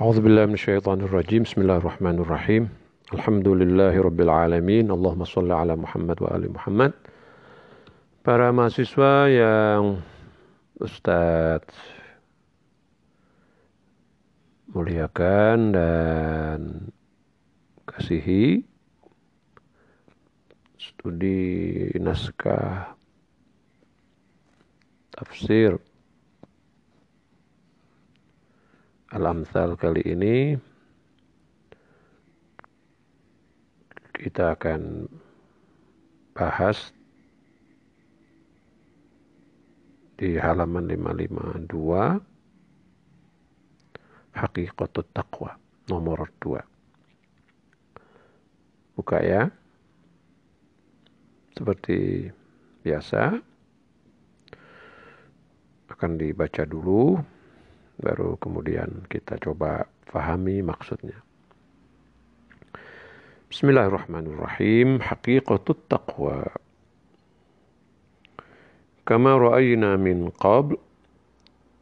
A'udzu billahi minasyaitonir rajim. Bismillahirrahmanirrahim. Alhamdulillahirabbil alamin. Allahumma shalli ala Muhammad wa ali Muhammad. Para mahasiswa yang Ustadz muliakan dan kasihi studi naskah tafsir Al-Amthal kali ini kita akan bahas di halaman 552 Hakikatut Taqwa nomor 2. Buka ya. Seperti biasa akan dibaca dulu baru kemudian kita coba fahami maksudnya. Bismillahirrahmanirrahim. Haqiqatut taqwa. Kama min qabl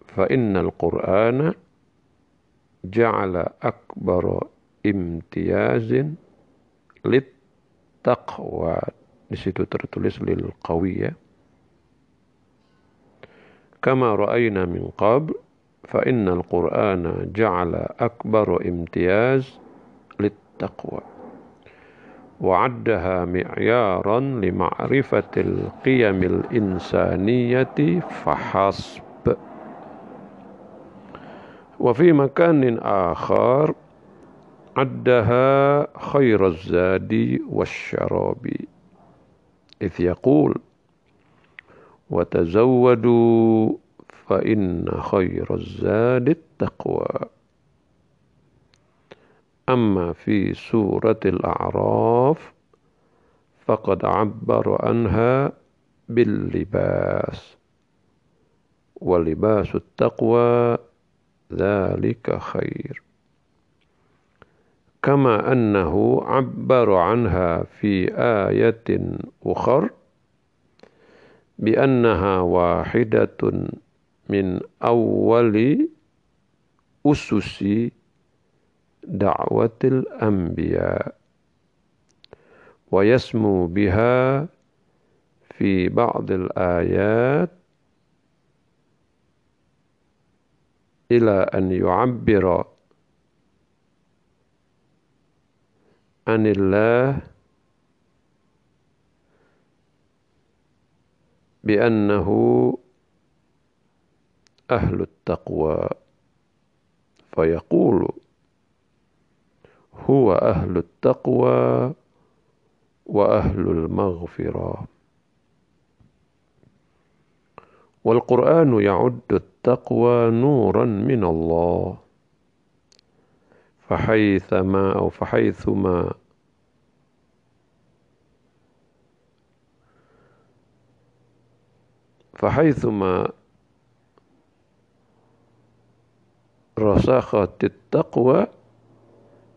fa innal Qur'ana ja'ala akbar imtiyazin lit. Di situ tertulis lil qawiyah. Kama min qabl فإن القرآن جعل أكبر امتياز للتقوى وعدها معيارا لمعرفة القيم الإنسانية فحسب. وفي مكان آخر عدها خير الزاد والشراب إذ يقول وتزودوا فإن خير الزاد التقوى. أما في سورة الأعراف فقد عبر عنها باللباس. ولباس التقوى ذلك خير. كما أنه عبر عنها في آية أخر بأنها واحدة من أول أسس دعوة الأنبياء ويسمو بها في بعض الآيات إلى أن يعبر عن الله بأنه أهل التقوى. فيقول هو أهل التقوى وأهل المغفرة. والقرآن يعد التقوى نورا من الله. فحيثما أو فحيثما فحيثما رساخة التقوى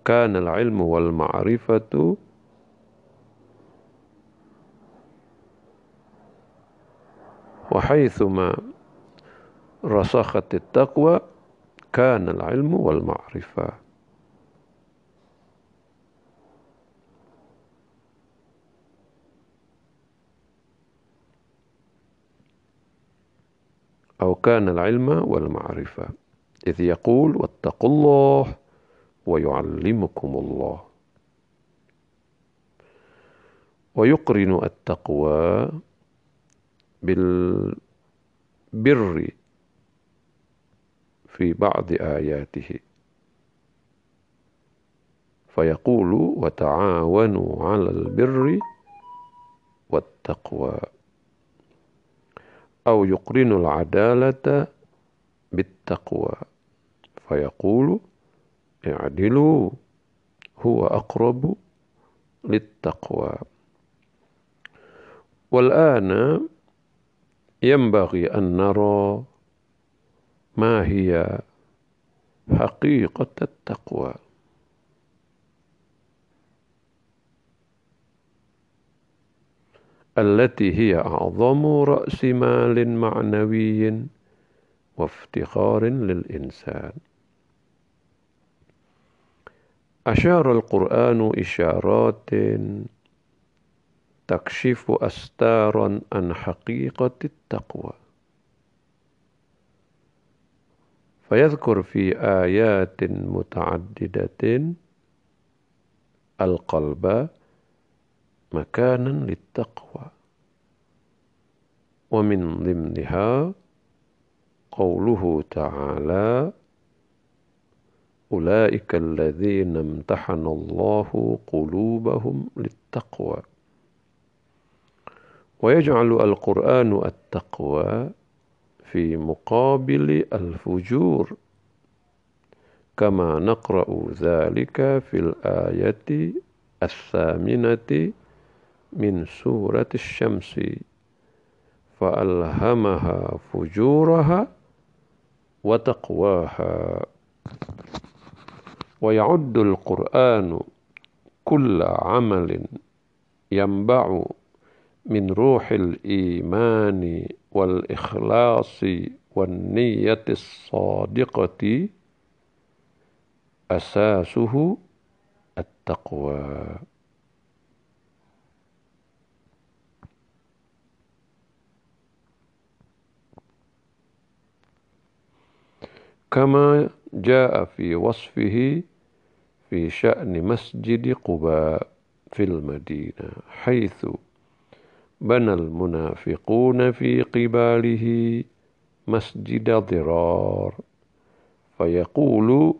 كان العلم والمعرفة وحيثما رسخت التقوى كان العلم والمعرفة. أو كان العلم والمعرفة. إذ يقول واتقوا الله ويعلمكم الله. ويقرن التقوى بالبر في بعض آياته. فيقول وتعاونوا على البر والتقوى. أو يقرن العدالة بالتقوى. فيقول اعدلوا هو أقرب للتقوى. والآن ينبغي أن نرى ما هي حقيقة التقوى. التي هي أعظم رأس مال معنوي وافتخار للإنسان. أشار القرآن إشارات تكشف أستارا عن حقيقة التقوى. فيذكر في آيات متعددة القلب مكانا للتقوى. ومن ضمنها قوله تعالى أولئك الذين امتحن الله قلوبهم للتقوى. ويجعل القرآن التقوى في مقابل الفجور كما نقرأ ذلك في الآية الثامنة من سورة الشمس. فألهمها فجورها وتقواها. ويعد القرآن كل عمل ينبع من روح الإيمان والإخلاص والنية الصادقة أساسه التقوى. كما جاء في وصفه في شأن مسجد قباء في المدينة حيث بنى المنافقون في قباله مسجد ضرار. فيقول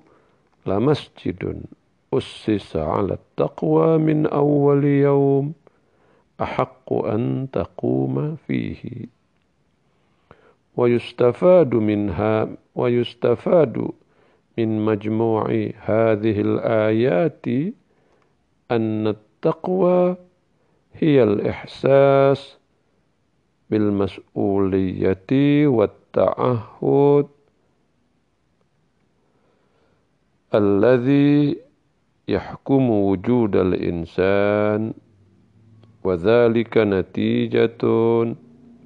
لمسجد أسس على التقوى من أول يوم أحق أن تقوم فيه. ويستفاد منها ويستفاد من مجموع هذه الآيات أن التقوى هي الإحساس بالمسؤولية والتعهد الذي يحكم وجود الإنسان وذلك نتيجة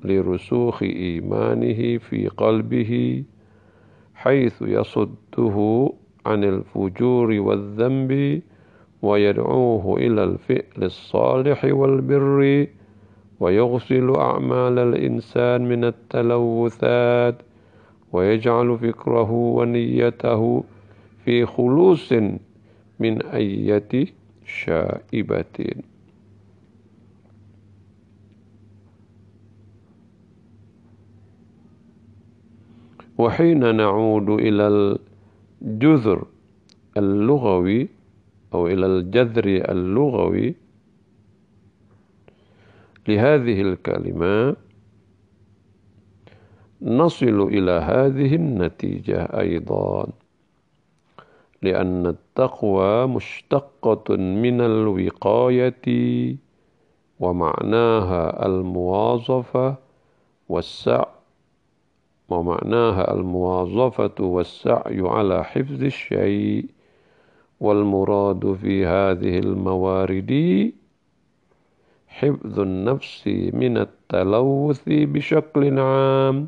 لرسوخ إيمانه في قلبه. حيث يصده عن الفجور والذنب ويدعوه إلى الفعل الصالح والبر ويغسل أعمال الإنسان من التلوثات ويجعل فكره ونيته في خلوص من أية شائبة. وحين نعود إلى الجذر اللغوي أو إلى الجذر اللغوي لهذه الكلمة نصل إلى هذه النتيجة أيضا لأن التقوى مشتقة من الوقاية ومعناها المواظفة والسعي ومعناها المواظفة والسعي على حفظ الشيء والمراد في هذه الموارد حفظ النفس من التلوث بشكل عام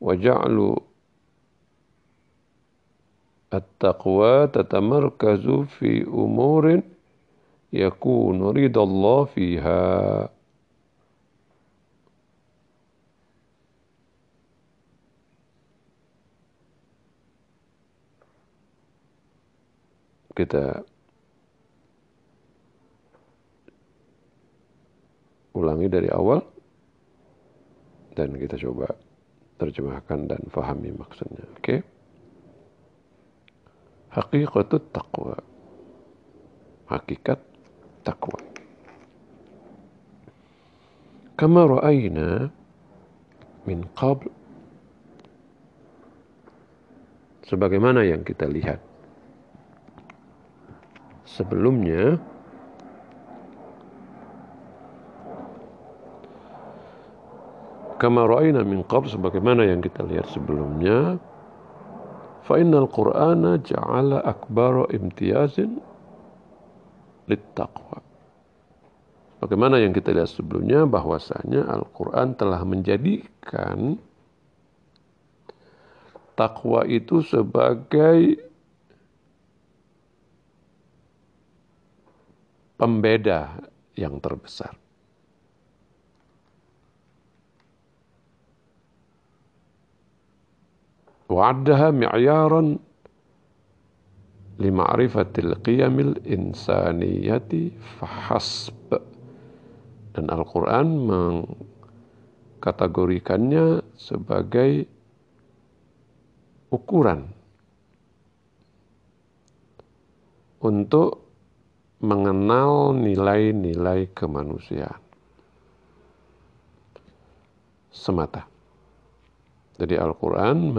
وجعل التقوى تتمركز في أمور يكون رضا الله فيها. Kita ulangi dari awal dan kita coba terjemahkan dan fahami maksudnya. Oke. Okay? Hakikatut taqwa. Hakikat takwa. Kama ra'ayna min qabl sebagaimana yang kita lihat sebelumnya kama ra'ayna min qabl sebagaimana yang kita lihat sebelumnya fa innal qur'ana ja'ala akbara imtiyazin littaqwa. Bagaimana yang kita lihat sebelumnya bahwasanya Al-Quran telah menjadikan takwa itu sebagai pembeda yang terbesar. Wa'addaha mi'yaran lima'rifatil qiyamil insaniyati fahasb. Dan Al-Quran mengkategorikannya sebagai ukuran untuk mengenal nilai-nilai kemanusiaan semata. Jadi Al-Quran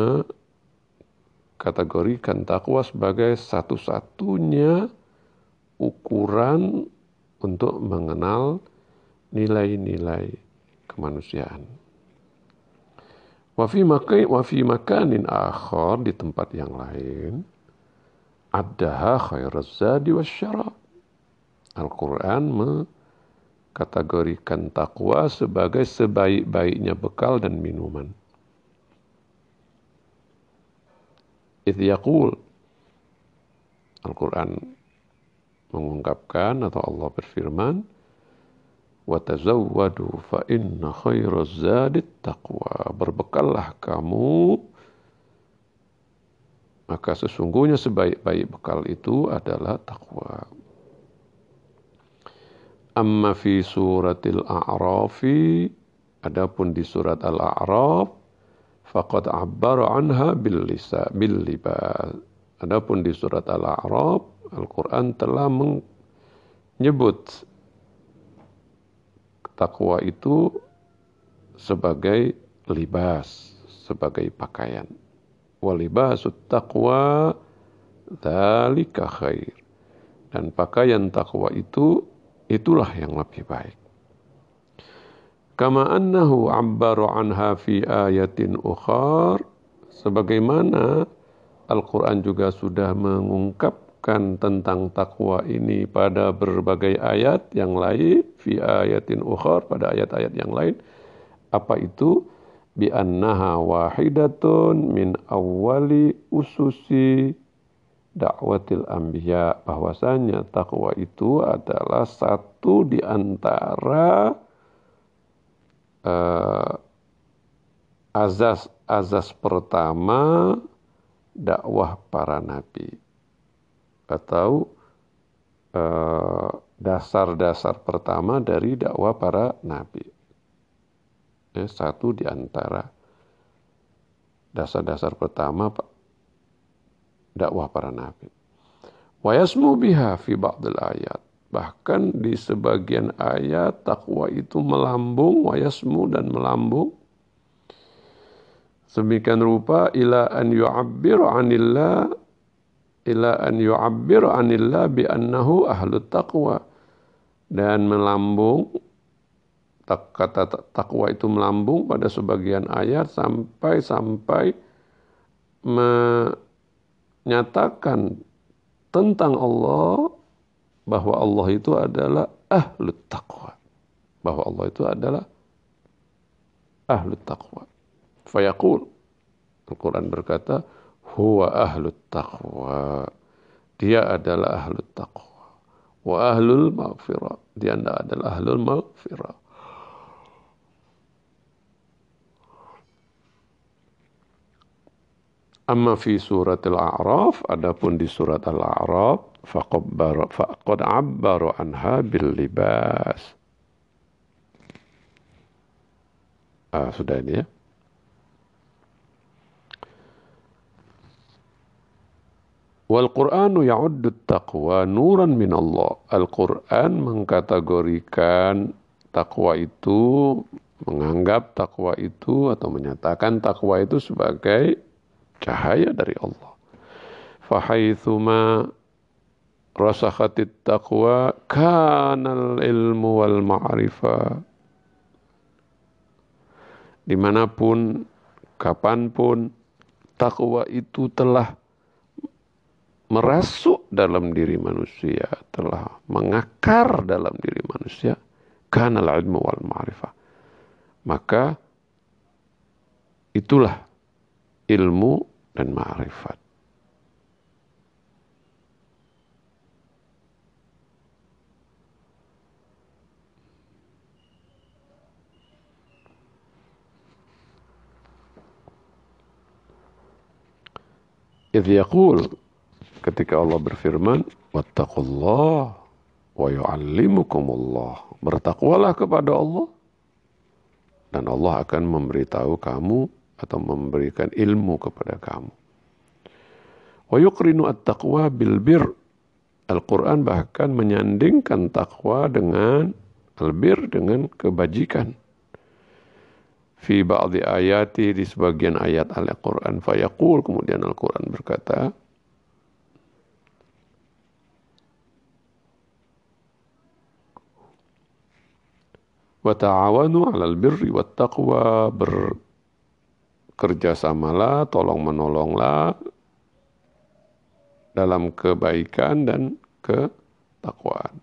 mengkategorikan takwa sebagai satu-satunya ukuran untuk mengenal nilai-nilai kemanusiaan. Wafi makai wafi makanin akhar di tempat yang lain ada khairaz zadi wasyarab Al-Quran mengkategorikan takwa sebagai sebaik-baiknya bekal dan minuman. Itu yaqul Al-Quran mengungkapkan atau Allah berfirman Watazawwadu fa inna khairaz. Berbekallah kamu maka sesungguhnya sebaik-baik bekal itu adalah takwa. Amma fi suratil A'rafi adapun di surat Al-A'raf faqad abbara anha bil lisa bil libas. Adapun di surat Al-A'raf Al-Qur'an telah menyebut takwa itu sebagai libas, sebagai pakaian. Walibasut taqwa dzalika khair. Dan pakaian takwa itu itulah yang lebih baik. Kama annahu abbaru anha fi ayatin ukhar sebagaimana Al-Quran juga sudah mengungkapkan tentang takwa ini pada berbagai ayat yang lain fi ayatin ukhar pada ayat-ayat yang lain apa itu bi annaha wahidatun min awwali ususi dakwatil anbiya bahwasanya takwa itu adalah satu di antara uh, azas azas pertama dakwah para nabi. Atau uh, dasar-dasar pertama dari dakwah para nabi. Ya, satu di antara. Dasar-dasar pertama dakwah para nabi. Wa yasmu biha fi ba'dil ayat. Bahkan di sebagian ayat takwa itu melambung, wa yasmu dan melambung. Semikian rupa ila an yu'abbiru anillah ila an yu'abbiru anillah bi annahu ahlut taqwa dan melambung tak, kata takwa itu melambung pada sebagian ayat sampai sampai me, nyatakan tentang Allah bahwa Allah itu adalah ahlu taqwa. Bahwa Allah itu adalah ahlu taqwa. Fayaqul. Al-Quran berkata, huwa ahlu taqwa. Dia adalah ahlu taqwa. Wa ahlul maghfirah. Dia adalah ahlul maghfirah. Amma fi surat Al-A'raf, adapun di surat Al-A'raf, faqad abbaru anha bil libas. Ah, sudah ini ya. Wal Qur'anu ya'uddu taqwa nuran min Allah. Al-Qur'an mengkategorikan takwa itu, menganggap takwa itu atau menyatakan takwa itu sebagai cahaya dari Allah. Fahaithuma rasakhatit taqwa kanal ilmu wal ma'rifah. Di mana pun, kapan pun, takwa itu telah merasuk dalam diri manusia, telah mengakar dalam diri manusia, kanal ilmu wal ma'rifah. Maka itulah ilmu dan ma'rifat. Idh yaqul ketika Allah berfirman wattaqullah wa yu'allimukumullah bertakwalah kepada Allah dan Allah akan memberitahu kamu atau memberikan ilmu kepada kamu. Wa yuqrinu at-taqwa bil bir. Al-Quran bahkan menyandingkan takwa dengan albir dengan kebajikan. Fi ba'di ayati di sebagian ayat Al-Quran. Fayaqul kemudian Al-Quran berkata wa ta'awanu 'alal birri wat taqwa bekerjasamalah tolong menolonglah dalam kebaikan dan ketakwaan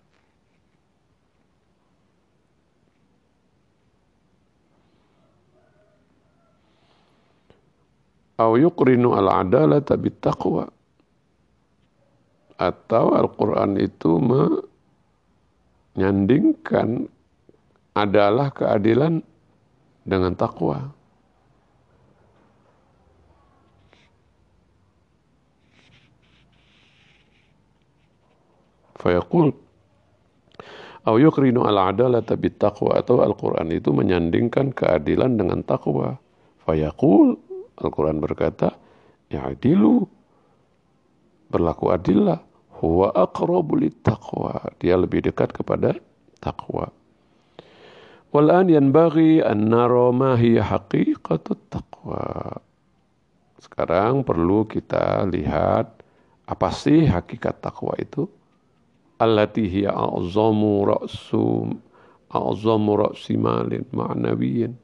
Au yuqrinu al-adalata taqwa. Atau Al-Quran itu menyandingkan adalah keadilan dengan takwa. Fayaqul Au yuqrinu al-adalata taqwa atau Al-Quran itu menyandingkan keadilan dengan takwa. Fayaqul Al-Quran berkata, Ya'adilu, berlaku adillah, huwa aqrabu taqwa. Dia lebih dekat kepada takwa. Wal'an yanbaghi an nara ma hiya haqiqatut taqwa. Sekarang perlu kita lihat apa sih hakikat takwa itu? Allati hiya a'zamu ra'su a'zamu ra'si malin ma'nawiyin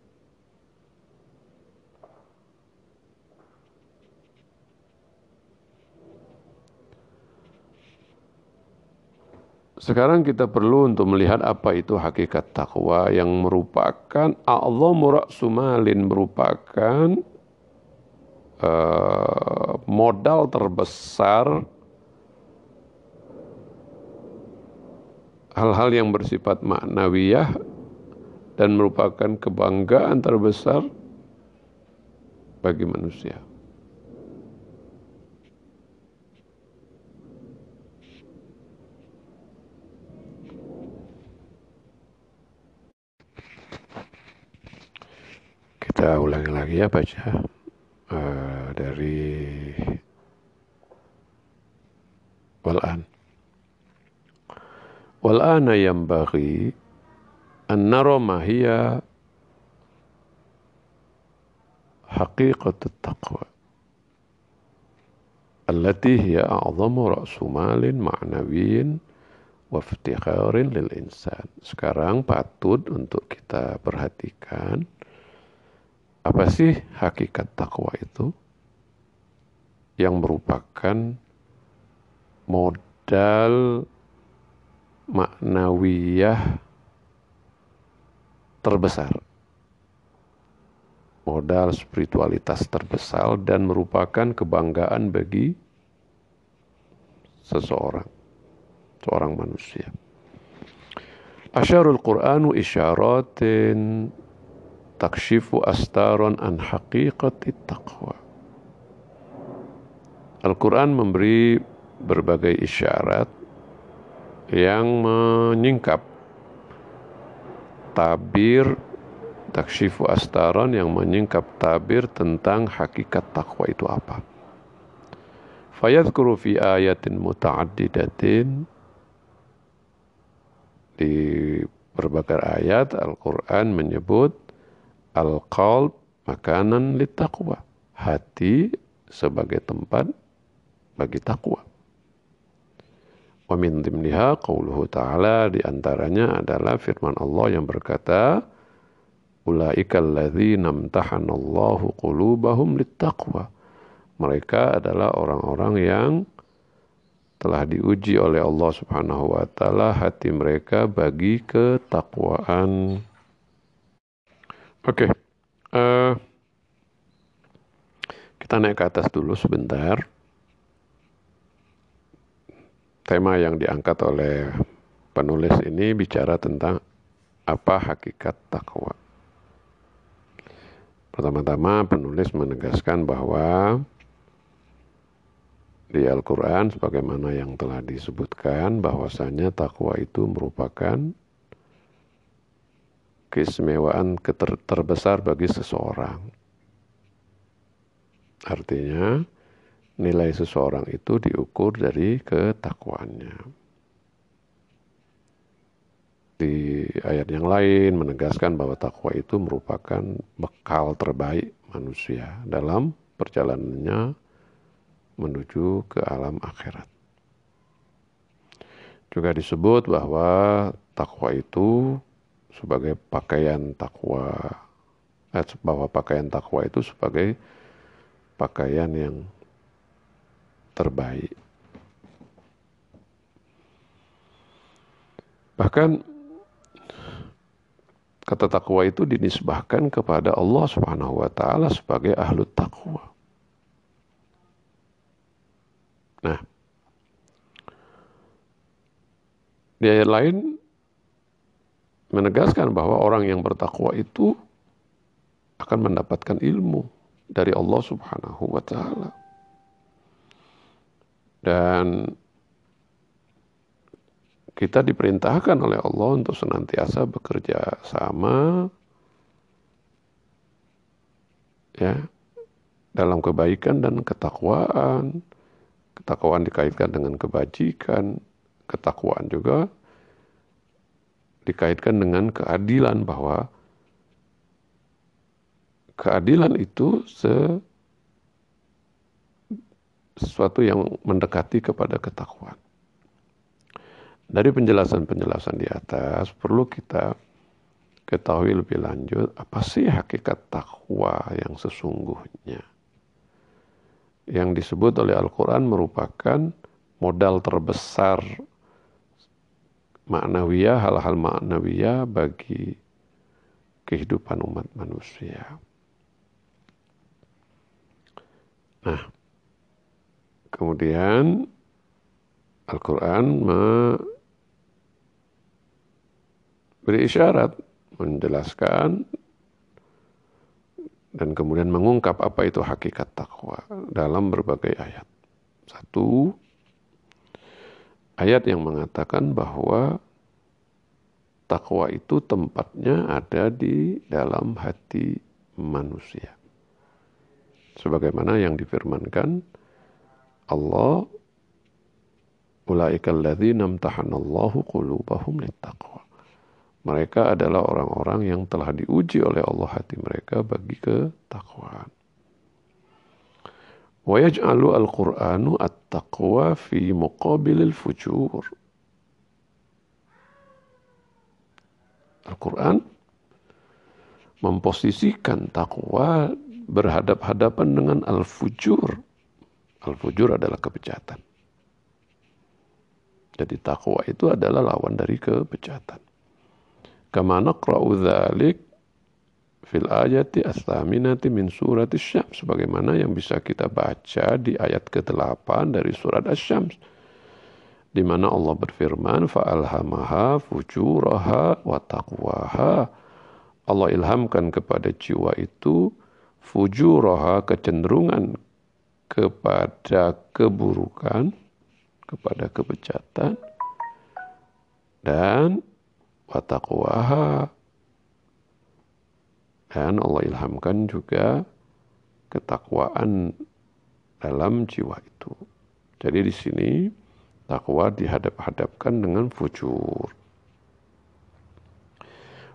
Sekarang kita perlu untuk melihat apa itu hakikat takwa yang merupakan a'zamu ra'sumalin merupakan uh, modal terbesar hal-hal yang bersifat maknawiyah dan merupakan kebanggaan terbesar bagi manusia. Kita ulangi lagi ya baca uh, dari Wal'an. Wal'ana yang bagi an-naro mahiya haqiqat taqwa allati hiya a'zamu ra'su malin ma'nawiyin wa iftikharin lil insan. Sekarang patut untuk kita perhatikan apa sih hakikat takwa itu yang merupakan modal maknawiyah terbesar. Modal spiritualitas terbesar dan merupakan kebanggaan bagi seseorang, seorang manusia. Asyarul Qur'anu isyaratin takshifu astaron an haqiqati taqwa. Al-Quran memberi berbagai isyarat yang menyingkap tabir takshifu astaron yang menyingkap tabir tentang hakikat takwa itu apa. Fayadhkuru fi ayatin muta'addidatin di berbagai ayat Al-Quran menyebut Al-qalb makanan li taqwa. Hati sebagai tempat bagi takwa. Wa min dimniha qauluhu ta'ala di antaranya adalah firman Allah yang berkata Ulaika alladzina amtahanallahu qulubahum littaqwa. Mereka adalah orang-orang yang telah diuji oleh Allah Subhanahu wa taala hati mereka bagi ketakwaan. Oke. Okay. Uh, eh, Kita naik ke atas dulu sebentar. Tema yang diangkat oleh penulis ini bicara tentang apa hakikat takwa. Pertama-tama penulis menegaskan bahwa di Al-Quran sebagaimana yang telah disebutkan bahwasanya takwa itu merupakan keistimewaan terbesar bagi seseorang. Artinya nilai seseorang itu diukur dari ketakwaannya di ayat yang lain menegaskan bahwa takwa itu merupakan bekal terbaik manusia dalam perjalanannya menuju ke alam akhirat. Juga disebut bahwa takwa itu sebagai pakaian takwa, eh, bahwa pakaian takwa itu sebagai pakaian yang terbaik. Bahkan kata takwa itu dinisbahkan kepada Allah Subhanahu wa taala sebagai ahlu takwa. Nah, di ayat lain menegaskan bahwa orang yang bertakwa itu akan mendapatkan ilmu dari Allah Subhanahu wa taala. Dan kita diperintahkan oleh Allah untuk senantiasa bekerja sama ya dalam kebaikan dan ketakwaan. Ketakwaan dikaitkan dengan kebajikan, ketakwaan juga dikaitkan dengan keadilan bahwa keadilan itu sesuatu yang mendekati kepada ketakwaan. Dari penjelasan-penjelasan di atas perlu kita ketahui lebih lanjut apa sih hakikat takwa yang sesungguhnya. Yang disebut oleh Al-Quran merupakan modal terbesar maknawiyah, hal-hal maknawiyah bagi kehidupan umat manusia. Nah, kemudian Al-Quran beri isyarat, menjelaskan, dan kemudian mengungkap apa itu hakikat takwa dalam berbagai ayat. Satu, ayat yang mengatakan bahwa takwa itu tempatnya ada di dalam hati manusia. Sebagaimana yang difirmankan Allah Ulaikal ladzina amtahanallahu qulubahum littaqwa. Mereka adalah orang-orang yang telah diuji oleh Allah hati mereka bagi ketakwaan. Wa yaj'alu al-Qur'anu at-taqwa fi muqabilil fujur. Al-Quran memposisikan takwa berhadap-hadapan dengan al-fujur. Al-fujur adalah kebejatan. Jadi takwa itu adalah lawan dari kebejatan. Kama naqra'u dzalik fil ayati as-saminati min surat asy-syams sebagaimana yang bisa kita baca di ayat ke-8 dari surat asy-syams di mana Allah berfirman fa'alhamaha fujuraha wa taqwaha Allah ilhamkan kepada jiwa itu fujuraha kecenderungan kepada keburukan kepada kebejatan dan wataqwaha dan Allah ilhamkan juga ketakwaan dalam jiwa itu. Jadi di sini takwa dihadap-hadapkan dengan fujur.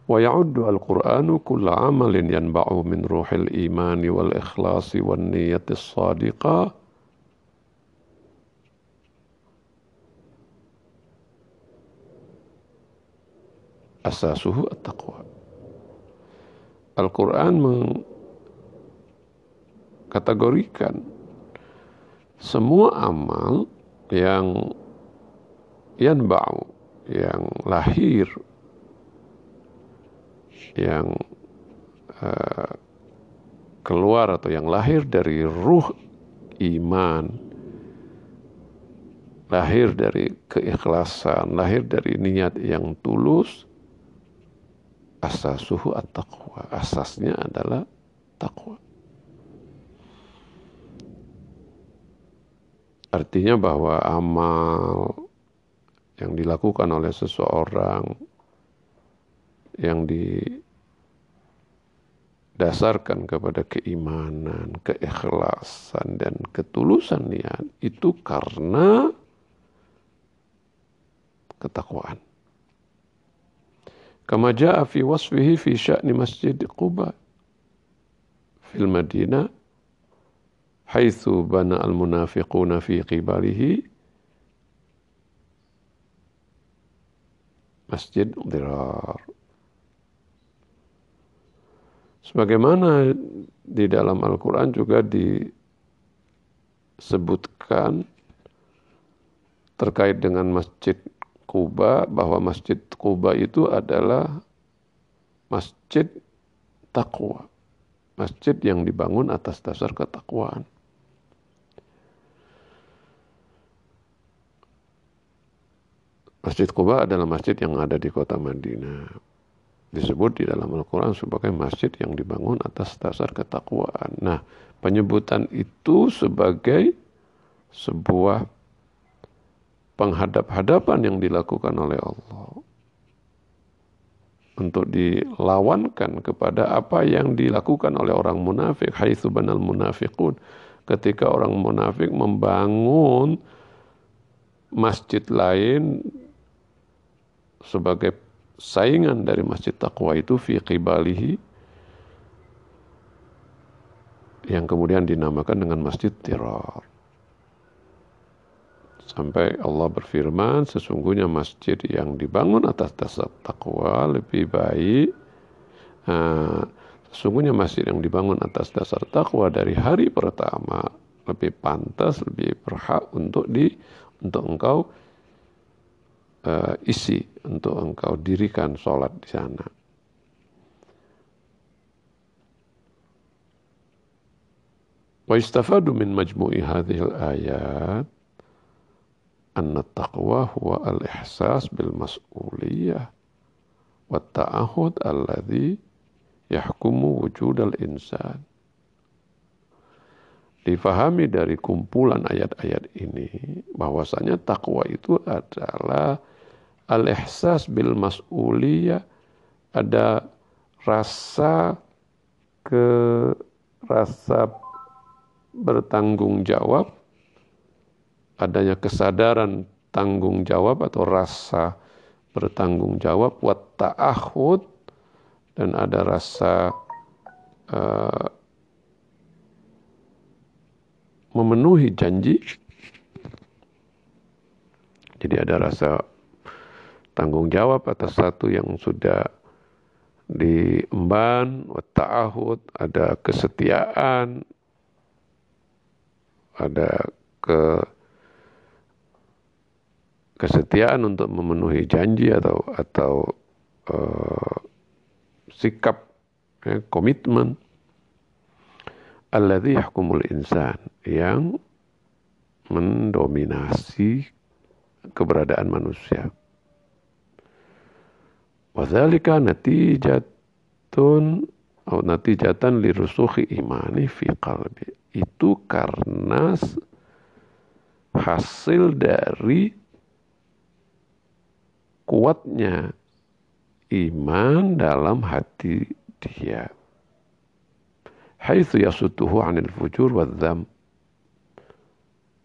Kulla amalin yanba'u min ruhil imani wal ikhlasi wan niyyati sadiqah asasuhu at-taqwa. Al-Quran mengkategorikan semua amal yang yang lahir, yang uh, keluar atau yang lahir dari ruh iman, lahir dari keikhlasan, lahir dari niat yang tulus, asasuhu at-taqwa. Asasnya adalah takwa. Artinya bahwa amal yang dilakukan oleh seseorang yang didasarkan kepada keimanan, keikhlasan dan ketulusan niat itu karena ketakwaan. Kama jaa fi wasfihi fi sya'ni Masjid Quba fil Madinah haitsu bana al-munafiquna fi qibalihi Masjid Dirar. Sebagaimana di dalam Al-Quran juga disebutkan terkait dengan Masjid Kuba bahwa Masjid Kuba itu adalah masjid takwa. Masjid yang dibangun atas dasar ketakwaan. Masjid Kuba adalah masjid yang ada di kota Madinah. Disebut di dalam Al-Quran sebagai masjid yang dibangun atas dasar ketakwaan. Nah, penyebutan itu sebagai sebuah penghadap-hadapan yang dilakukan oleh Allah untuk dilawankan kepada apa yang dilakukan oleh orang munafik haitsu banal munafiqun ketika orang munafik membangun masjid lain sebagai saingan dari masjid takwa itu fi qibalihi yang kemudian dinamakan dengan masjid tirar Sampai Allah berfirman, sesungguhnya masjid yang dibangun atas dasar takwa lebih baik. Nah, sesungguhnya masjid yang dibangun atas dasar takwa dari hari pertama lebih pantas, lebih berhak untuk di untuk engkau uh, isi, untuk engkau dirikan sholat di sana. Wa istafadu min majmu'i hadhil ayat anna taqwa huwa al-ihsas bil mas'uliyah wa ta'ahud alladhi yahkumu wujud al-insan. Difahami dari kumpulan ayat-ayat ini bahwasanya takwa itu adalah al-ihsas bil mas'uliyah ada rasa ke rasa bertanggung jawab adanya kesadaran tanggung jawab atau rasa bertanggung jawab wat ta'ahud dan ada rasa uh, memenuhi janji. Jadi ada rasa tanggung jawab atas satu yang sudah diemban ta'ahud ada kesetiaan ada ke kesetiaan untuk memenuhi janji atau atau uh, sikap ya, komitmen alladzi yahkumul insan yang mendominasi keberadaan manusia. Wadzalika natijatun atau natijatan lirusukhi imani fi qalbi. Itu karena hasil dari kuatnya iman dalam hati dia. Haitsu yasutuhu 'anil fujur wadzam.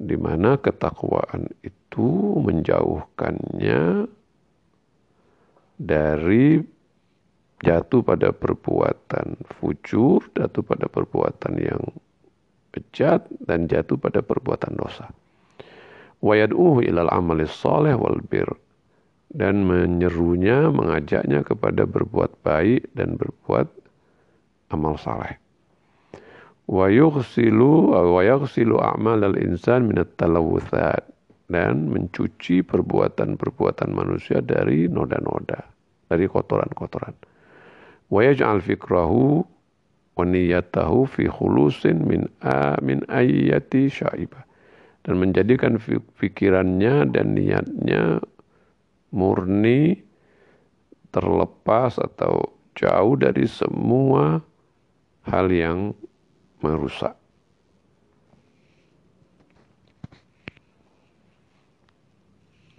Di mana ketakwaan itu menjauhkannya dari jatuh pada perbuatan fujur, jatuh pada perbuatan yang bejat dan jatuh pada perbuatan dosa. Wa ilal amali salih wal bir dan menyerunya, mengajaknya kepada berbuat baik dan berbuat amal saleh. Wa yughsilu wa yaghsilu a'mal al-insan min at dan mencuci perbuatan-perbuatan manusia dari noda-noda, dari kotoran-kotoran. Wa yaj'al fikrahu wa niyatahu fi khulusin min a min ayati syaibah dan menjadikan pikirannya dan niatnya murni terlepas atau jauh dari semua hal yang merusak.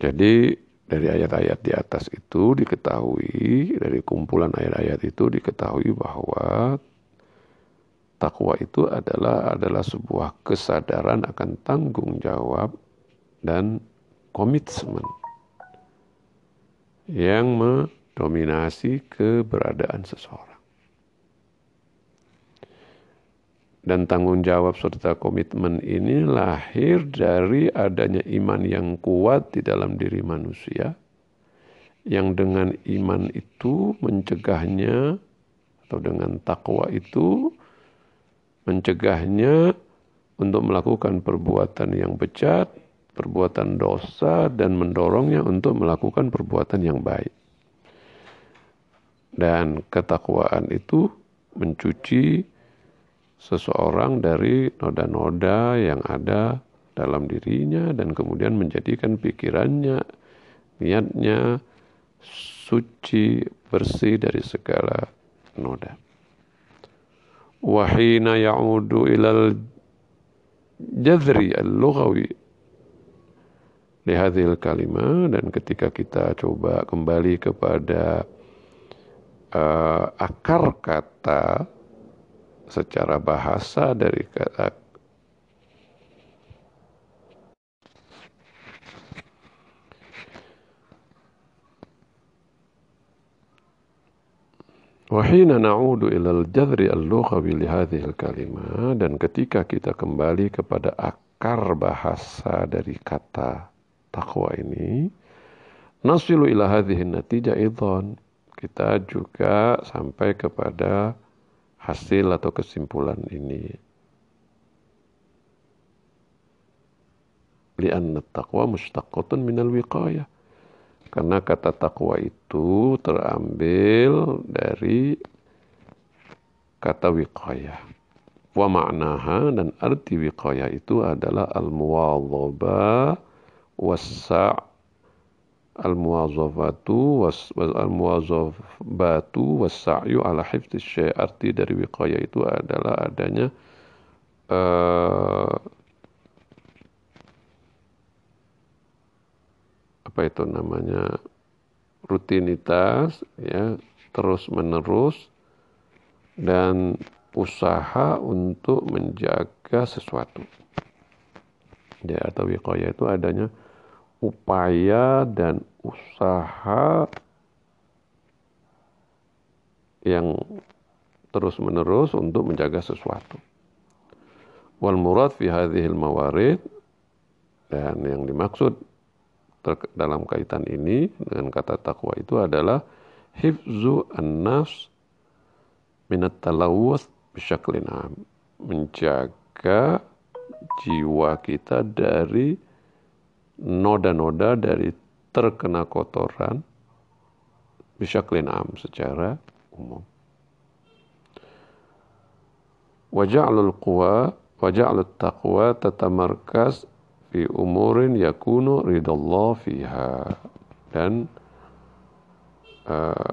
Jadi dari ayat-ayat di atas itu diketahui, dari kumpulan ayat-ayat itu diketahui bahwa takwa itu adalah adalah sebuah kesadaran akan tanggung jawab dan komitmen yang mendominasi keberadaan seseorang. Dan tanggung jawab serta komitmen ini lahir dari adanya iman yang kuat di dalam diri manusia yang dengan iman itu mencegahnya atau dengan takwa itu mencegahnya untuk melakukan perbuatan yang bejat, perbuatan dosa dan mendorongnya untuk melakukan perbuatan yang baik. Dan ketakwaan itu mencuci seseorang dari noda-noda yang ada dalam dirinya dan kemudian menjadikan pikirannya, niatnya suci, bersih dari segala noda. Wahina ya'udu ilal jadri al-lughawi lihadhil kalimah dan ketika kita coba kembali kepada uh, akar kata secara bahasa dari kata Wahina na'udu ilal jadri al-lughawi li hadhil kalimah dan ketika kita kembali kepada akar bahasa dari kata takwa ini nasilu ila hadhihi natijah idhan kita juga sampai kepada hasil atau kesimpulan ini. Lianna taqwa mustaqatun minal wiqayah. Karena kata takwa itu terambil dari kata wiqayah. Wa ma'naha dan arti wiqayah itu adalah al-muwadhabah was-sa' al-muwazafatu was al-muwazafatu was-sa'yu ala hifdzi syai' arti dari wiqayah itu adalah adanya uh, apa itu namanya rutinitas ya terus menerus dan usaha untuk menjaga sesuatu. Ya atau wiqayah itu adanya upaya dan usaha yang terus-menerus untuk menjaga sesuatu. Wal murad fi hadhil mawarid dan yang dimaksud dalam kaitan ini dengan kata takwa itu adalah hifzu an-nafs minat talawuth bisyaklin menjaga jiwa kita dari noda-noda dari terkena kotoran bisa am secara umum. Waja'alul quwa waja'alut taqwa tatamarkas fi umurin yakunu ridallah fiha dan uh,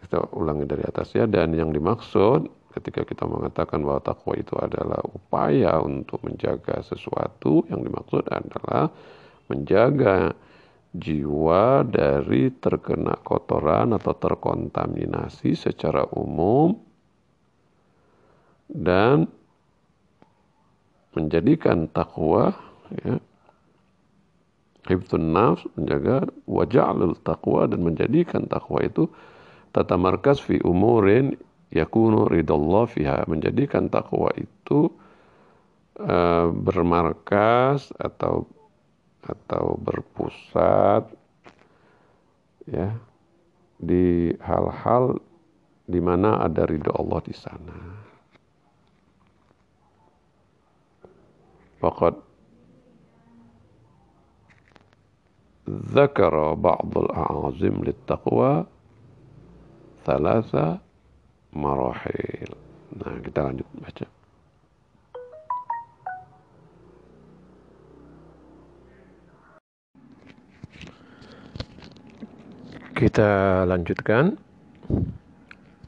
kita ulangi dari atas ya dan yang dimaksud ketika kita mengatakan bahwa takwa itu adalah upaya untuk menjaga sesuatu yang dimaksud adalah menjaga jiwa dari terkena kotoran atau terkontaminasi secara umum dan menjadikan takwa ya hibtun nafs menjaga waja'lul takwa dan menjadikan takwa itu tata markas fi umurin yakunu ridallah fiha menjadikan takwa itu uh, bermarkas atau atau berpusat ya di hal-hal di mana ada ridho Allah di sana. Faqad ذكر بعض الأعاظم للتقوى ثلاثة marahil. Nah, kita lanjut baca. Kita lanjutkan.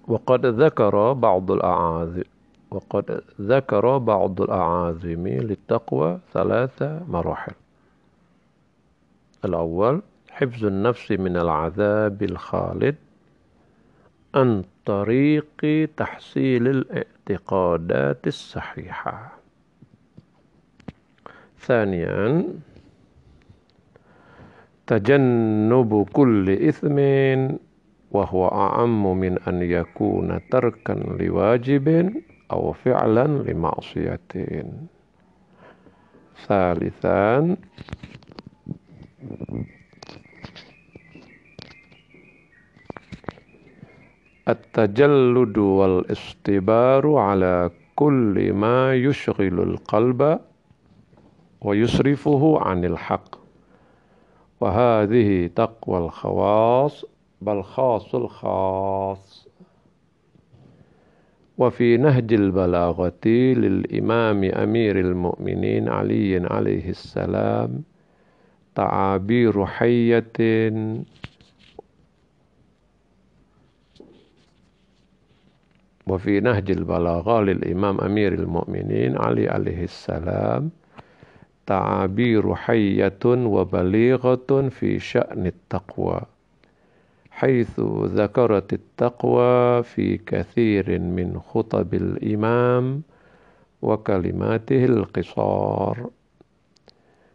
وقد ذكر بعض الأعاذم وقد ذكر بعض الأعاذم للتقوى ثلاث مراحل الأول حفظ النفس من العذاب الخالد عن طريق تحصيل الاعتقادات الصحيحة. ثانيا تجنب كل إثم وهو أعم من أن يكون تركا لواجب أو فعلا لمعصية. ثالثا التجلد والاستبار على كل ما يشغل القلب ويصرفه عن الحق. وهذه تقوى الخواص بل خاص الخاص. وفي نهج البلاغة للإمام أمير المؤمنين علي عليه السلام تعابير حية وفي نهج البلاغة للإمام أمير المؤمنين علي عليه السلام تعابير حية وبليغة في شأن التقوى حيث ذكرت التقوى في كثير من خطب الإمام وكلماته القصار.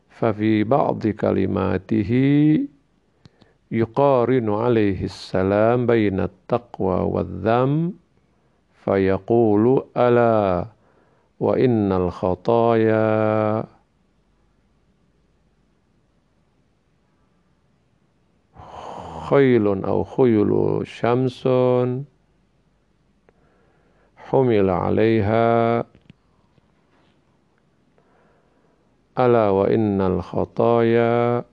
ففي بعض كلماته يقارن عليه السلام بين التقوى والذم فيقول ألا وإن الخطايا خيل أو خيل شمس حمل عليها. ألا وإن الخطايا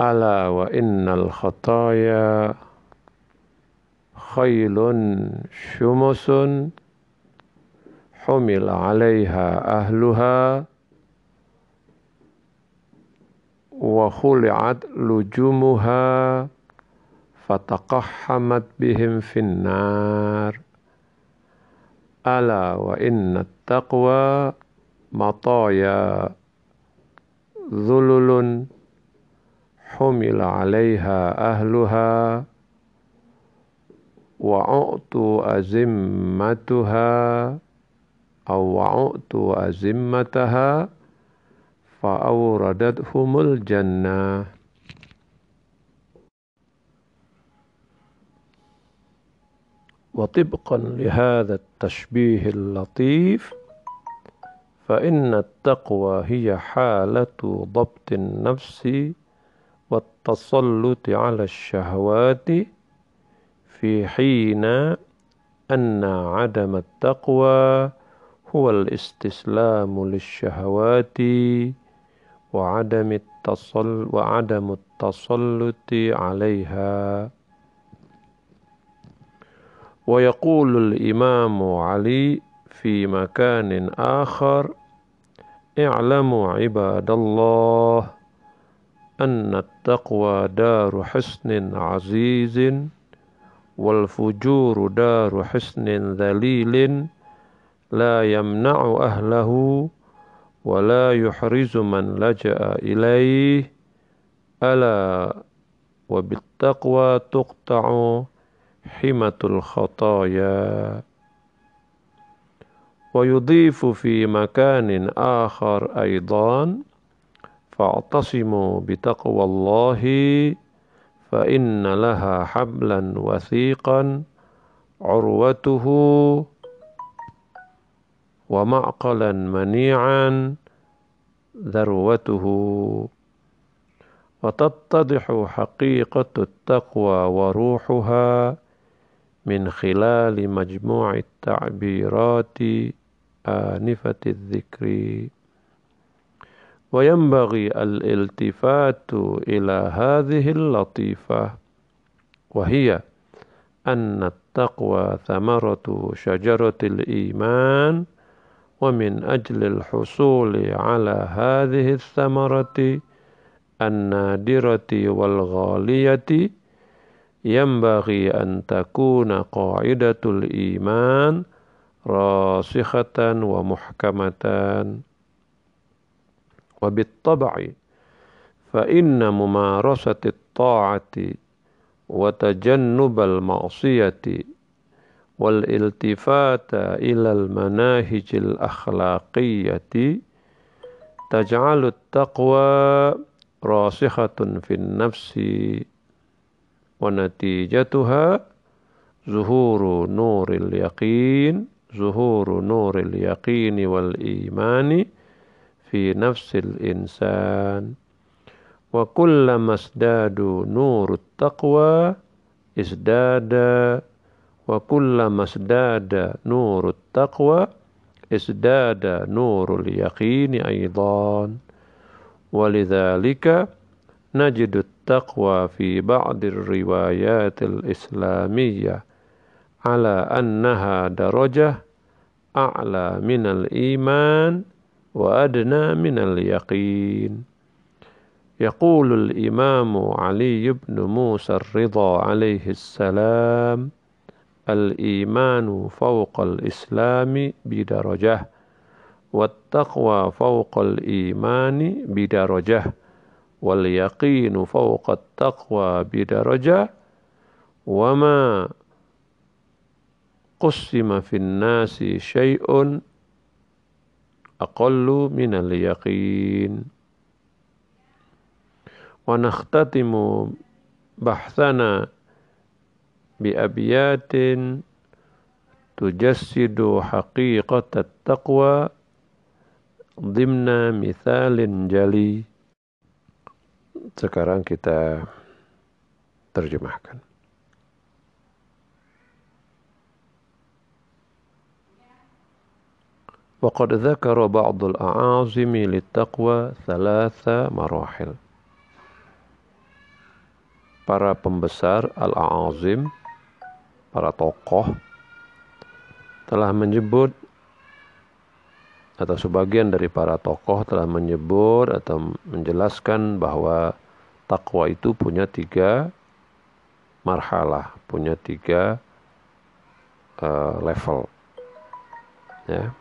ألا وإن الخطايا خيل شمس حمل عليها أهلها وخلعت لجومها فتقحمت بهم في النار. ألا وإن التقوى مطايا ذلل حمل عليها أهلها وأعطوا أزمتها أو وعؤت أزمتها فأوردتهم الجنة وطبقا لهذا التشبيه اللطيف فإن التقوى هي حالة ضبط النفس والتسلط على الشهوات في حين أن عدم التقوى هو الاستسلام للشهوات وعدم التصل وعدم التسلط عليها. ويقول الإمام علي في مكان آخر اعلموا عباد الله أن التقوى دار حسن عزيز والفجور دار حسن ذليل. لا يمنع أهله ولا يحرز من لجأ إليه. ألا وبالتقوى تقطع حمة الخطايا. ويضيف في مكان آخر أيضا فاعتصموا بتقوى الله فإن لها حبلا وثيقا عروته ومعقلا منيعا ذروته. وتتضح حقيقة التقوى وروحها من خلال مجموع التعبيرات آنفة الذكر. وينبغي الالتفات إلى هذه اللطيفة وهي أن التقوى ثمرة شجرة الإيمان ومن أجل الحصول على هذه الثمرة النادرة والغالية ينبغي أن تكون قاعدة الإيمان راسخة ومحكمة. وبالطبع فإن ممارسة الطاعة وتجنب المعصية والالتفات إلى المناهج الأخلاقية تجعل التقوى راسخة في النفس ونتيجتها ظهور نور اليقين ظهور نور اليقين والإيمان في نفس الإنسان. وكلما ازداد نور التقوى ازداد وكلما ازداد نور التقوى ازداد نور اليقين أيضا. ولذلك نجد التقوى في بعض الروايات الإسلامية على أنها درجة أعلى من الإيمان وأدنى من اليقين. يقول الإمام علي بن موسى الرضا عليه السلام الإيمان فوق الإسلام بدرجة والتقوى فوق الإيمان بدرجة واليقين فوق التقوى بدرجة وما قسم في الناس شيء aqallu minal yaqin. Wa nakhtatimu bahthana bi abiyatin tujassidu haqiqatat taqwa. Dimna mithalin jali. Sekarang kita terjemahkan. وقد ذكر بعض الأعاظم للتقوى ثلاث مراحل para pembesar al-azim para tokoh telah menyebut atau sebagian dari para tokoh telah menyebut atau menjelaskan bahwa takwa itu punya tiga marhalah, punya tiga uh, level. Ya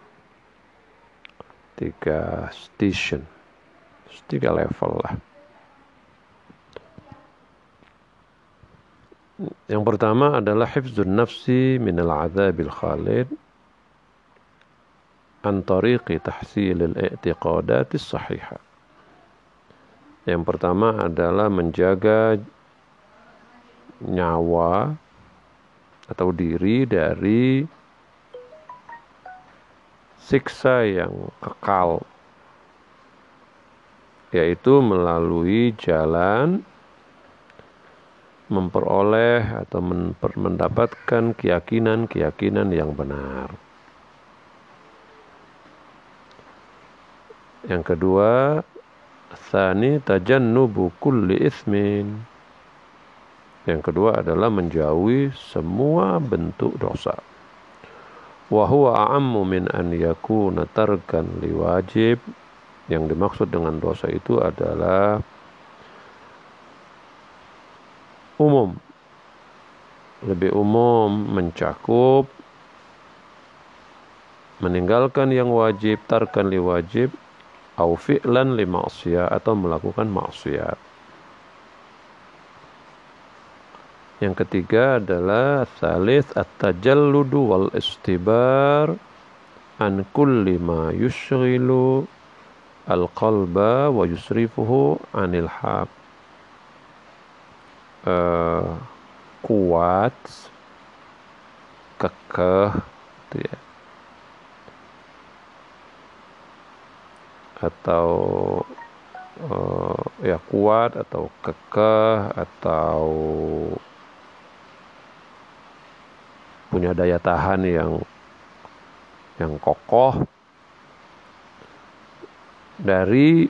tiga station, tiga level lah. Yang pertama adalah hifzun nafsi minal azabil khalid an tariqi tahsilil i'tiqadatis sahihah. Yang pertama adalah menjaga nyawa atau diri dari siksa yang kekal yaitu melalui jalan memperoleh atau mendapatkan keyakinan-keyakinan yang benar. Yang kedua, tsani tajannubu kulli ismin. Yang kedua adalah menjauhi semua bentuk dosa wa huwa a'ammu min an yakuna tarkan liwajib yang dimaksud dengan dosa itu adalah umum. Lebih umum mencakup meninggalkan yang wajib tarkan liwajib au fi'lan li atau melakukan maksiat Yang ketiga adalah salis at-tajalludu wal istibar an kulli ma yushghilu al-qalba wa yusrifuhu anil haq. Uh, kuat kekeh gitu ya. atau uh, ya kuat atau kekeh atau punya daya tahan yang yang kokoh. Dari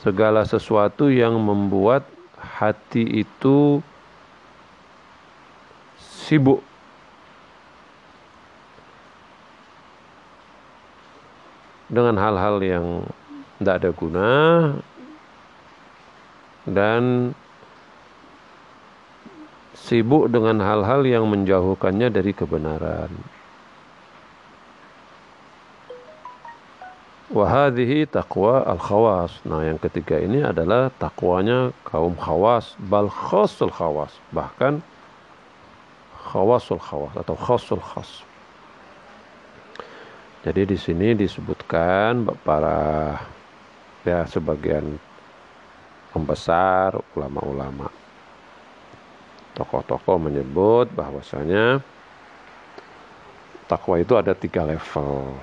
segala sesuatu yang membuat hati itu sibuk. Dengan hal-hal yang tidak ada guna dan sibuk dengan hal-hal yang menjauhkannya dari kebenaran. Wahadihi taqwa al-khawas. Nah yang ketiga ini adalah takwanya kaum khawas. Bal khasul khawas. Bahkan khawasul khawas atau khasul khas. Jadi di sini disebutkan para ya sebagian pembesar ulama-ulama tokoh-tokoh menyebut bahwasanya takwa itu ada tiga level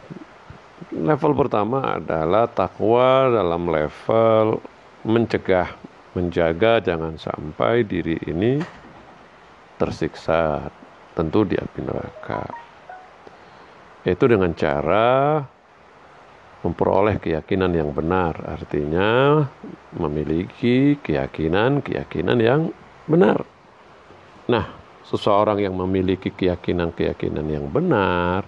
Level pertama adalah takwa dalam level mencegah, menjaga jangan sampai diri ini tersiksa, tentu di api neraka. Itu dengan cara memperoleh keyakinan yang benar, artinya memiliki keyakinan-keyakinan yang benar. Nah, seseorang yang memiliki keyakinan-keyakinan yang benar,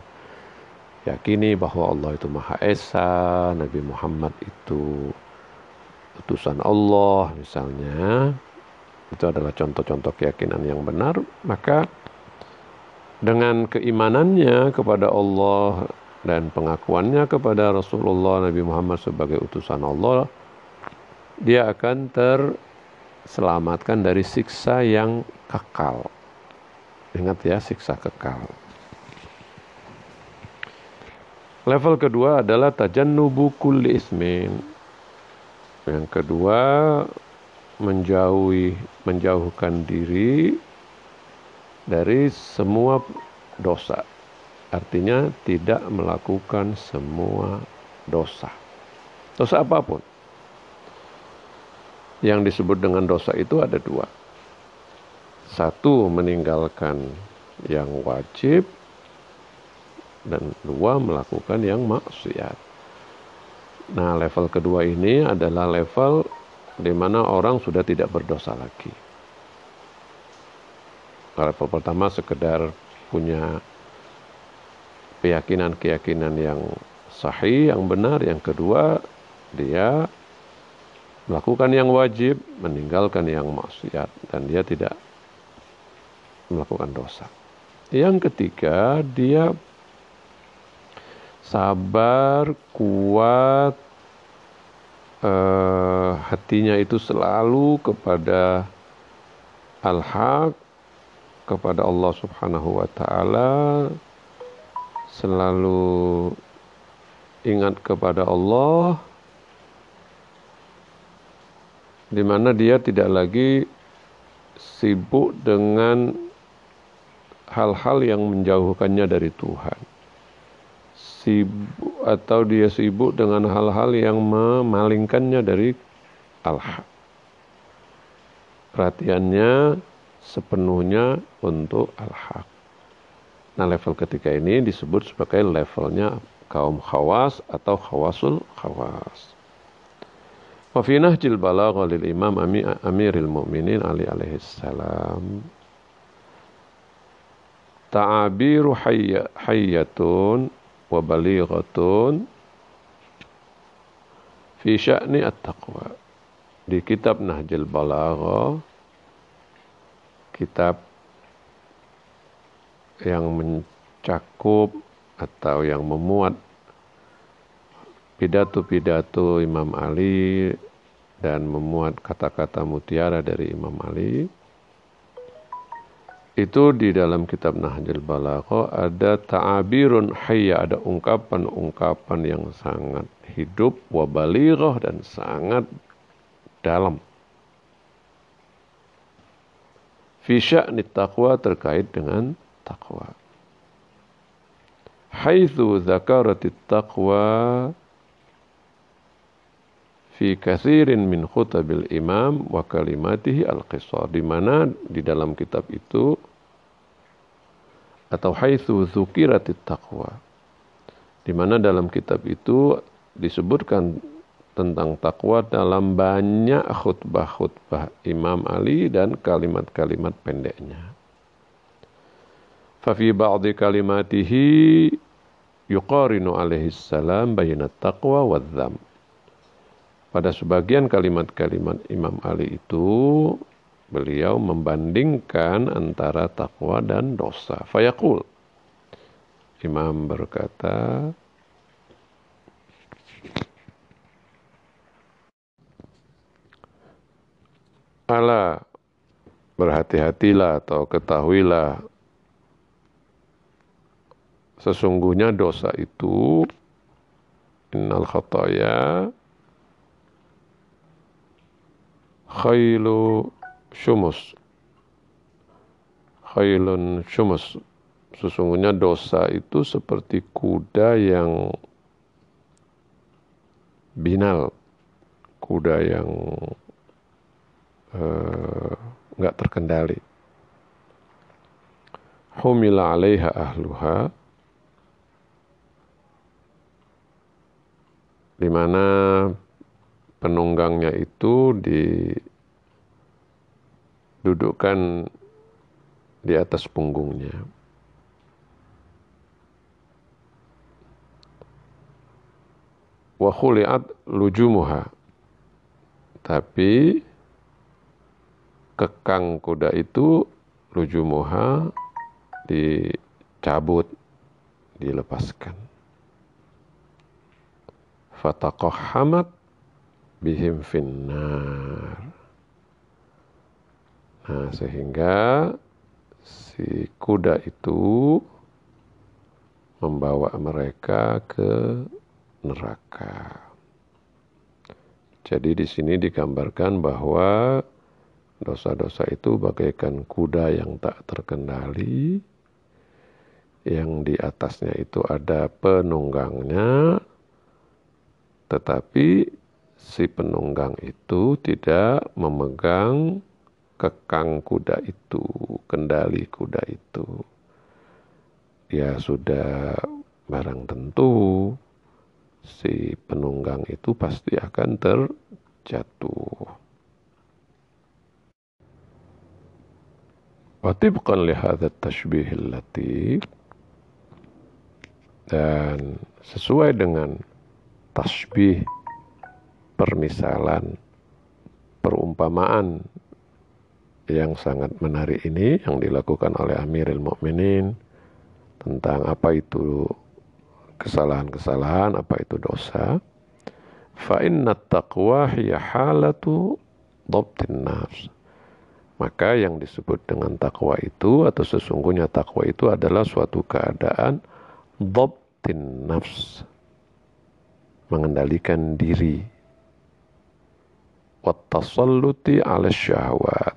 yakini bahwa Allah itu Maha Esa, Nabi Muhammad itu utusan Allah misalnya, itu adalah contoh-contoh keyakinan yang benar, maka dengan keimanannya kepada Allah dan pengakuannya kepada Rasulullah Nabi Muhammad sebagai utusan Allah, dia akan terselamatkan dari siksa yang kekal. Ingat ya, siksa kekal. Level kedua adalah tajannubu kulli ismin. Yang kedua menjauhi menjauhkan diri dari semua dosa. Artinya tidak melakukan semua dosa. Dosa apa pun. Yang disebut dengan dosa itu ada dua. Satu meninggalkan yang wajib dan dua melakukan yang maksiat. Nah, level kedua ini adalah level di mana orang sudah tidak berdosa lagi. Level pertama sekedar punya keyakinan-keyakinan yang sahih, yang benar. Yang kedua, dia melakukan yang wajib, meninggalkan yang maksiat dan dia tidak melakukan dosa. Yang ketiga, dia sabar, kuat, uh, hatinya itu selalu kepada al-haq, kepada Allah Subhanahu wa taala, selalu ingat kepada Allah di mana dia tidak lagi sibuk dengan hal-hal yang menjauhkannya dari Tuhan sibuk atau dia sibuk dengan hal-hal yang memalingkannya dari Allah. Perhatiannya sepenuhnya untuk al-haq. Nah level ketiga ini disebut sebagai levelnya kaum khawas atau khawasul khawas. Wafinah jil balagha lil imam amiril mu'minin ali alaihi salam. Ta'abiru hayyatun wa balighatun fi sya'ni at-taqwa. Di kitab Nahjul Balagha kitab yang mencakup atau yang memuat pidato-pidato Imam Ali dan memuat kata-kata mutiara dari Imam Ali itu di dalam kitab Nahjul Balagha ada ta'abirun hayya, ada ungkapan-ungkapan yang sangat hidup wa dan sangat dalam. Fi sya'ni taqwa terkait dengan takwa. Haitsu zakaratit taqwa fi kathirin min khutabil imam wa kalimatihi al-qisar di mana di dalam kitab itu atau haitsu dzukiratit taqwa di mana dalam kitab itu disebutkan tentang takwa dalam banyak khutbah-khutbah Imam Ali dan kalimat-kalimat pendeknya. Fafi ba'di kalimatihi yuqarinu alaihi salam bayna taqwa wa dham. Pada sebagian kalimat-kalimat Imam Ali itu beliau membandingkan antara takwa dan dosa. Fayaqul. Imam berkata, Ala berhati-hatilah atau ketahuilah sesungguhnya dosa itu innal khataya khailu syumus. Khailun syumus. Sesungguhnya dosa itu seperti kuda yang binal. Kuda yang Eh, nggak uh, terkendali. Humila alaiha ahluha. Di mana penunggangnya itu didudukkan di atas punggungnya. Wa khuli'at lujumuha. Tapi kekang kuda itu lujumuha dicabut, dilepaskan. Fataqahamat bihim finnar. Nah, sehingga si kuda itu membawa mereka ke neraka. Jadi di sini digambarkan bahwa Dosa-dosa itu bagaikan kuda yang tak terkendali, yang di atasnya itu ada penunggangnya, tetapi si penunggang itu tidak memegang kekang kuda itu, kendali kuda itu. Ya sudah barang tentu si penunggang itu pasti akan terjatuh. وطبقا لهذا التشبيه اللطيف dan sesuai dengan tasbih permisalan perumpamaan yang sangat menarik ini yang dilakukan oleh Amirul Mukminin tentang apa itu kesalahan-kesalahan, apa itu dosa. Fa inna taqwa hiya halatu dhabtin nafs maka yang disebut dengan takwa itu atau sesungguhnya takwa itu adalah suatu keadaan dhabtin nafs. Mengendalikan diri. Wattasalluti ala syahwat.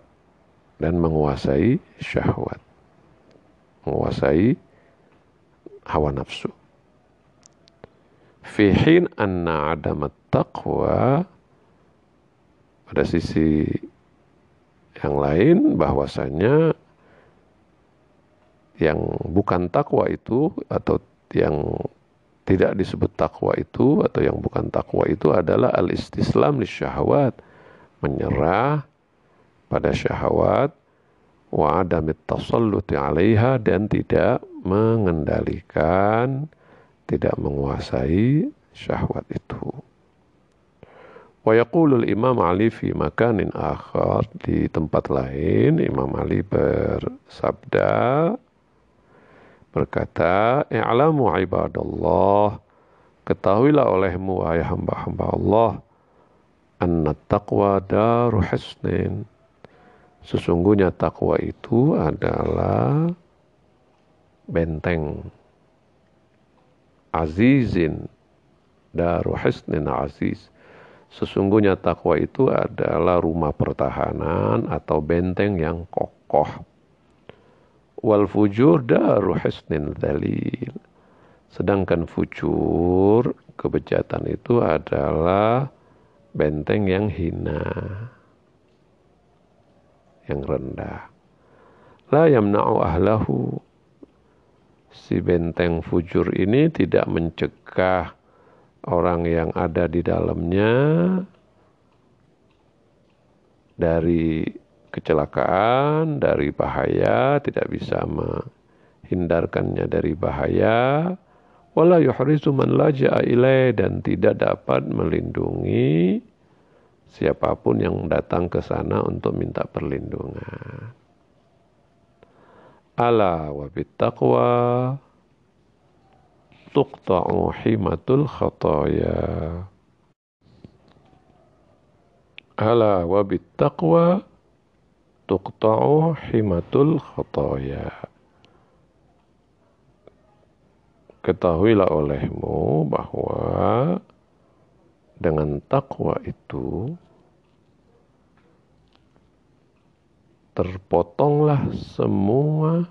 Dan menguasai syahwat. Menguasai hawa nafsu. Fihin anna adamat taqwa pada sisi yang lain bahwasanya yang bukan takwa itu atau yang tidak disebut takwa itu atau yang bukan takwa itu adalah al-istislam li syahwat menyerah pada syahwat wa adamit tasalluti 'alaiha dan tidak mengendalikan tidak menguasai syahwat itu. Wa yaqulul Imam Ali fi makanin akhar di tempat lain Imam Ali bersabda berkata i'lamu ibadallah ketahuilah olehmu wahai hamba-hamba Allah anna taqwa daru hisnin sesungguhnya takwa itu adalah benteng azizin daru hisnin aziz Sesungguhnya takwa itu adalah rumah pertahanan atau benteng yang kokoh. Wal fujur daru hisnin dalil. Sedangkan fujur, kebejatan itu adalah benteng yang hina. Yang rendah. La yamna'u ahlahu. Si benteng fujur ini tidak mencegah orang yang ada di dalamnya dari kecelakaan, dari bahaya, tidak bisa menghindarkannya dari bahaya. Wala yuhrisu man laja'a ilaih dan tidak dapat melindungi siapa pun yang datang ke sana untuk minta perlindungan. Ala wa bittaqwa tuqta'u himatul khataya. Ala wa bittaqwa tuqta'u himatul khataya. Ketahuilah olehmu bahwa dengan takwa itu terpotonglah semua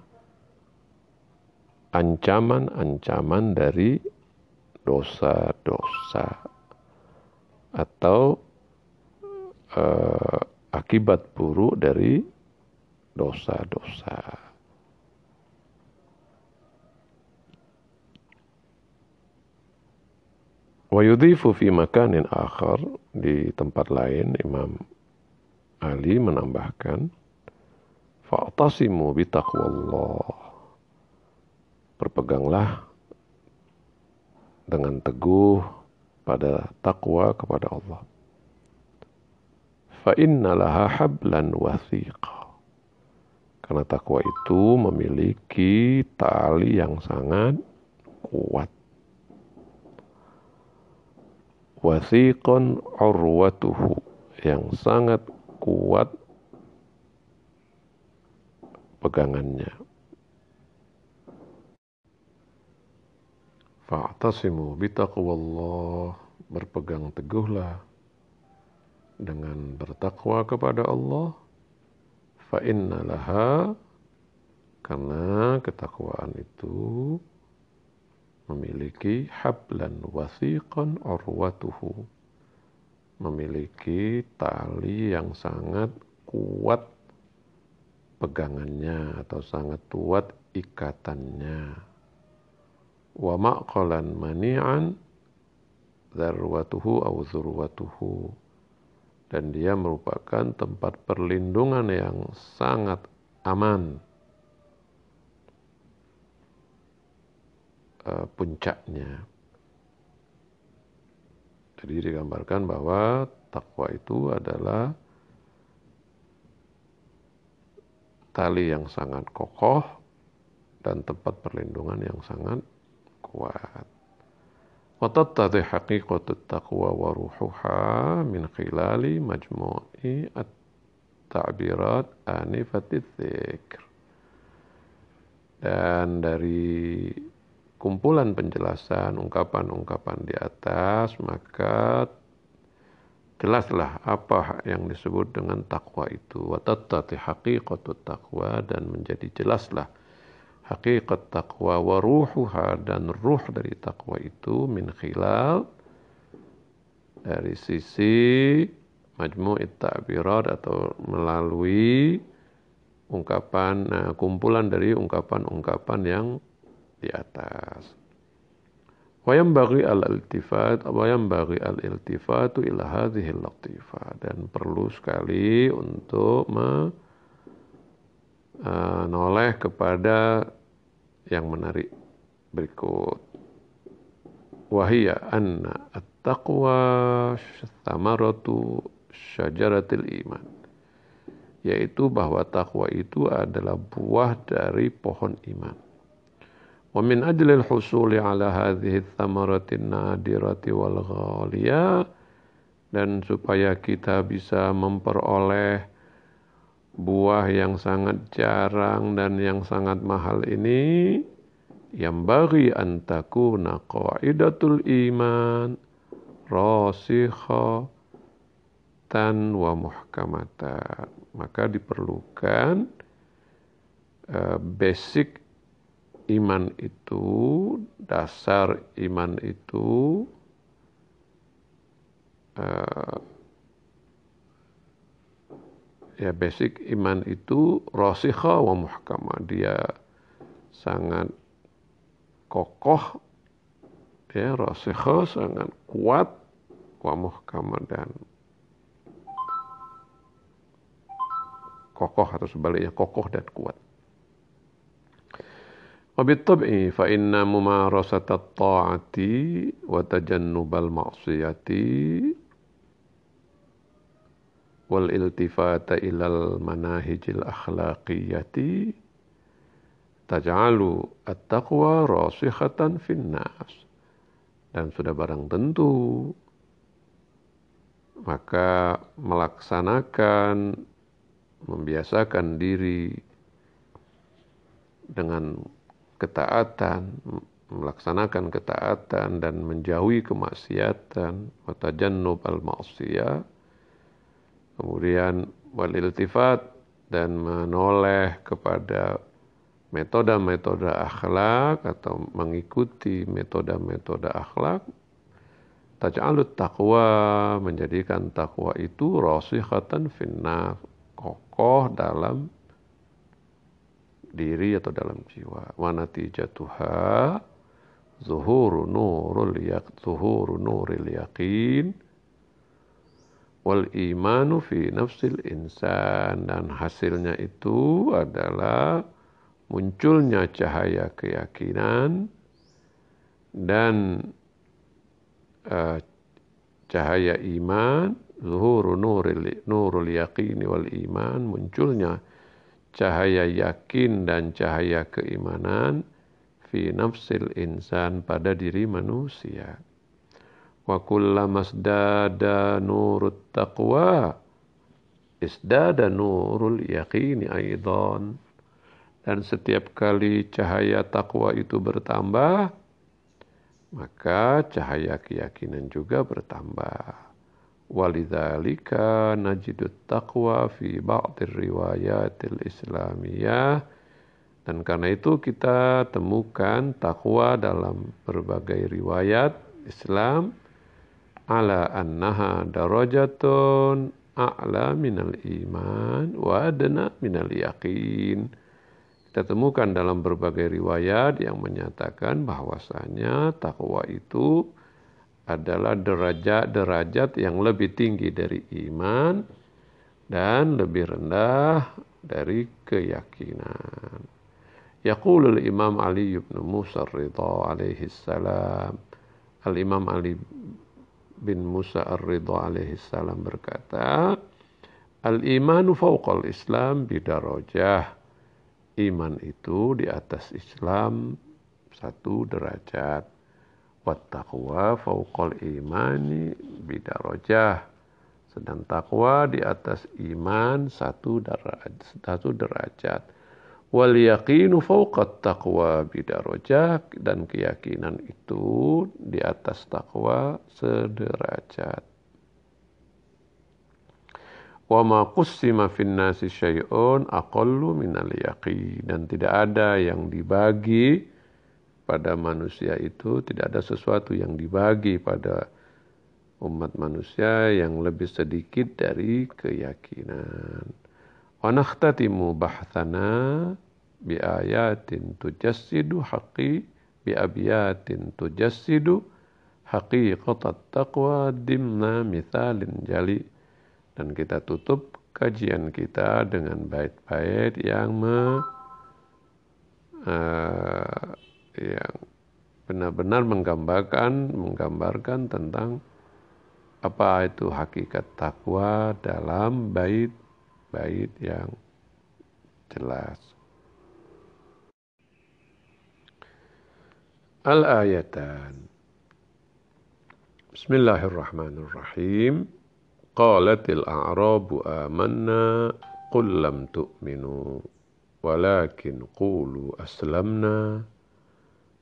ancaman-ancaman dari dosa-dosa atau uh, akibat buruk dari dosa-dosa. Wa yudhifu fi makanin akhar di tempat lain Imam Ali menambahkan fa'tasimu bitaqwallah berpeganglah dengan teguh pada takwa kepada Allah fa innalaha hablan wathiqa. Karena takwa itu memiliki tali yang sangat kuat. Wathiqan urwatuhu yang sangat kuat pegangannya. Fa'tasimu bitaqwallah berpegang teguhlah dengan bertakwa kepada Allah fa laha karena ketakwaan itu memiliki hablan wasiqan urwatuhu. Memiliki tali yang sangat kuat pegangannya atau sangat kuat ikatannya. Wa maqalan mani'an zarwatuhu au zurwatuhu. Dan dia merupakan tempat perlindungan yang sangat aman. Uh, puncaknya. Jadi digambarkan bahwa takwa itu adalah tali yang sangat kokoh dan tempat perlindungan yang sangat kuat. وتتضح حقيقة التقوى وروحها من خلال مجموع التعبيرات آنفة الذكر dan dari kumpulan penjelasan ungkapan-ungkapan di atas maka jelaslah apa yang disebut dengan takwa itu. Wa tattati haqiqatut takwa dan menjadi jelaslah hakikat takwa wa ruhuha dan ruh dari takwa itu min khilal dari sisi majmu'it ta'birat atau melalui ungkapan nah, kumpulan dari ungkapan-ungkapan yang di atas. Wayam bagi al-iltifat, wayam bagi al-iltifatu ila hadhihi latifah dan perlu sekali untuk menoleh uh, kepada yang menarik berikut. Wahia anna at-taqwa samaratu syajaratil iman. Yaitu bahwa takwa itu adalah buah dari pohon iman. Ajlil husuli ala hadhihi thamaratin nadirati wal ghaliyah dan supaya kita bisa memperoleh buah yang sangat jarang dan yang sangat mahal ini yang bagi antakuna qaidatul iman rasikha tan wa muhkamata maka diperlukan uh, basic iman itu dasar iman itu uh, ya basic iman itu rosikha wa muhkama dia sangat kokoh ya rasikha sangat kuat wa muhkamah dan kokoh atau sebaliknya kokoh dan kuat. Wabittabi fa inna mumarasata ta'ati wa tajannubal ma'siyati wal iltifata ilal manahijil akhlaqiyati taj'alu at-taqwa dan sudah barang tentu maka melaksanakan membiasakan diri dengan ketaatan melaksanakan ketaatan dan menjauhi kemaksiatan. Watajannub al ma'siyah kemudian wal iltifat dan menoleh kepada metode-metode akhlak atau mengikuti metode-metode akhlak. Taj'alut taqwa menjadikan takwa itu rasikhatan finnar kokoh dalam diri atau dalam jiwa. Wa natijatuha zuhuru nurul yak zuhuru nuril yaqin. Wal imanu fi nafsil insan. Dan hasilnya itu adalah munculnya cahaya keyakinan dan uh, cahaya iman. Zuhuru nuril nurul yaqin wal iman. Munculnya cahaya yakin dan cahaya keimanan fi nafsil insan pada diri manusia. Wa kullama isdada nurut taqwa isdada nurul yaqini aidan. Dan setiap kali cahaya takwa itu bertambah maka cahaya keyakinan juga bertambah walidzalika najidut taqwa fi ba'dir riwayatil islamiyah dan karena itu kita temukan takwa dalam berbagai riwayat Islam ala annaha darajatun a'la minal iman wa adna minal yaqin. Kita temukan dalam berbagai riwayat yang menyatakan bahwasanya takwa itu adalah derajat-derajat yang lebih tinggi dari iman dan lebih rendah dari keyakinan. Yaqulul Imam Ali bin Musa Ridha alaihi salam. Al-Imam Ali bin Musa Ar-Ridha alaihi salam berkata, Al-imanu fauqal Islam bidarajah. Iman itu di atas Islam satu derajat. Wattaqwa fauqal imani bidarajah. Sedang takwa di atas iman satu derajat. Satu derajat wal yaqinu fawqat taqwa bidarajah dan keyakinan itu di atas takwa sederajat wa ma qussima fin nasi syai'un aqallu minal yaqin dan tidak ada yang dibagi pada manusia itu tidak ada sesuatu yang dibagi pada umat manusia yang lebih sedikit dari keyakinan. Wa nakhtatimu bahthana bi ayatin tujassidu haqqi bi abiyatin tujassidu haqiqatat taqwa dimna mithalin jali. Dan kita tutup kajian kita dengan bait-bait yang me, uh, yang benar-benar menggambarkan menggambarkan tentang apa itu hakikat takwa dalam bait-bait yang jelas. Al-ayatan. Bismillahirrahmanirrahim. Qalatil a'rabu amanna qul lam tu'minu walakin qulu aslamna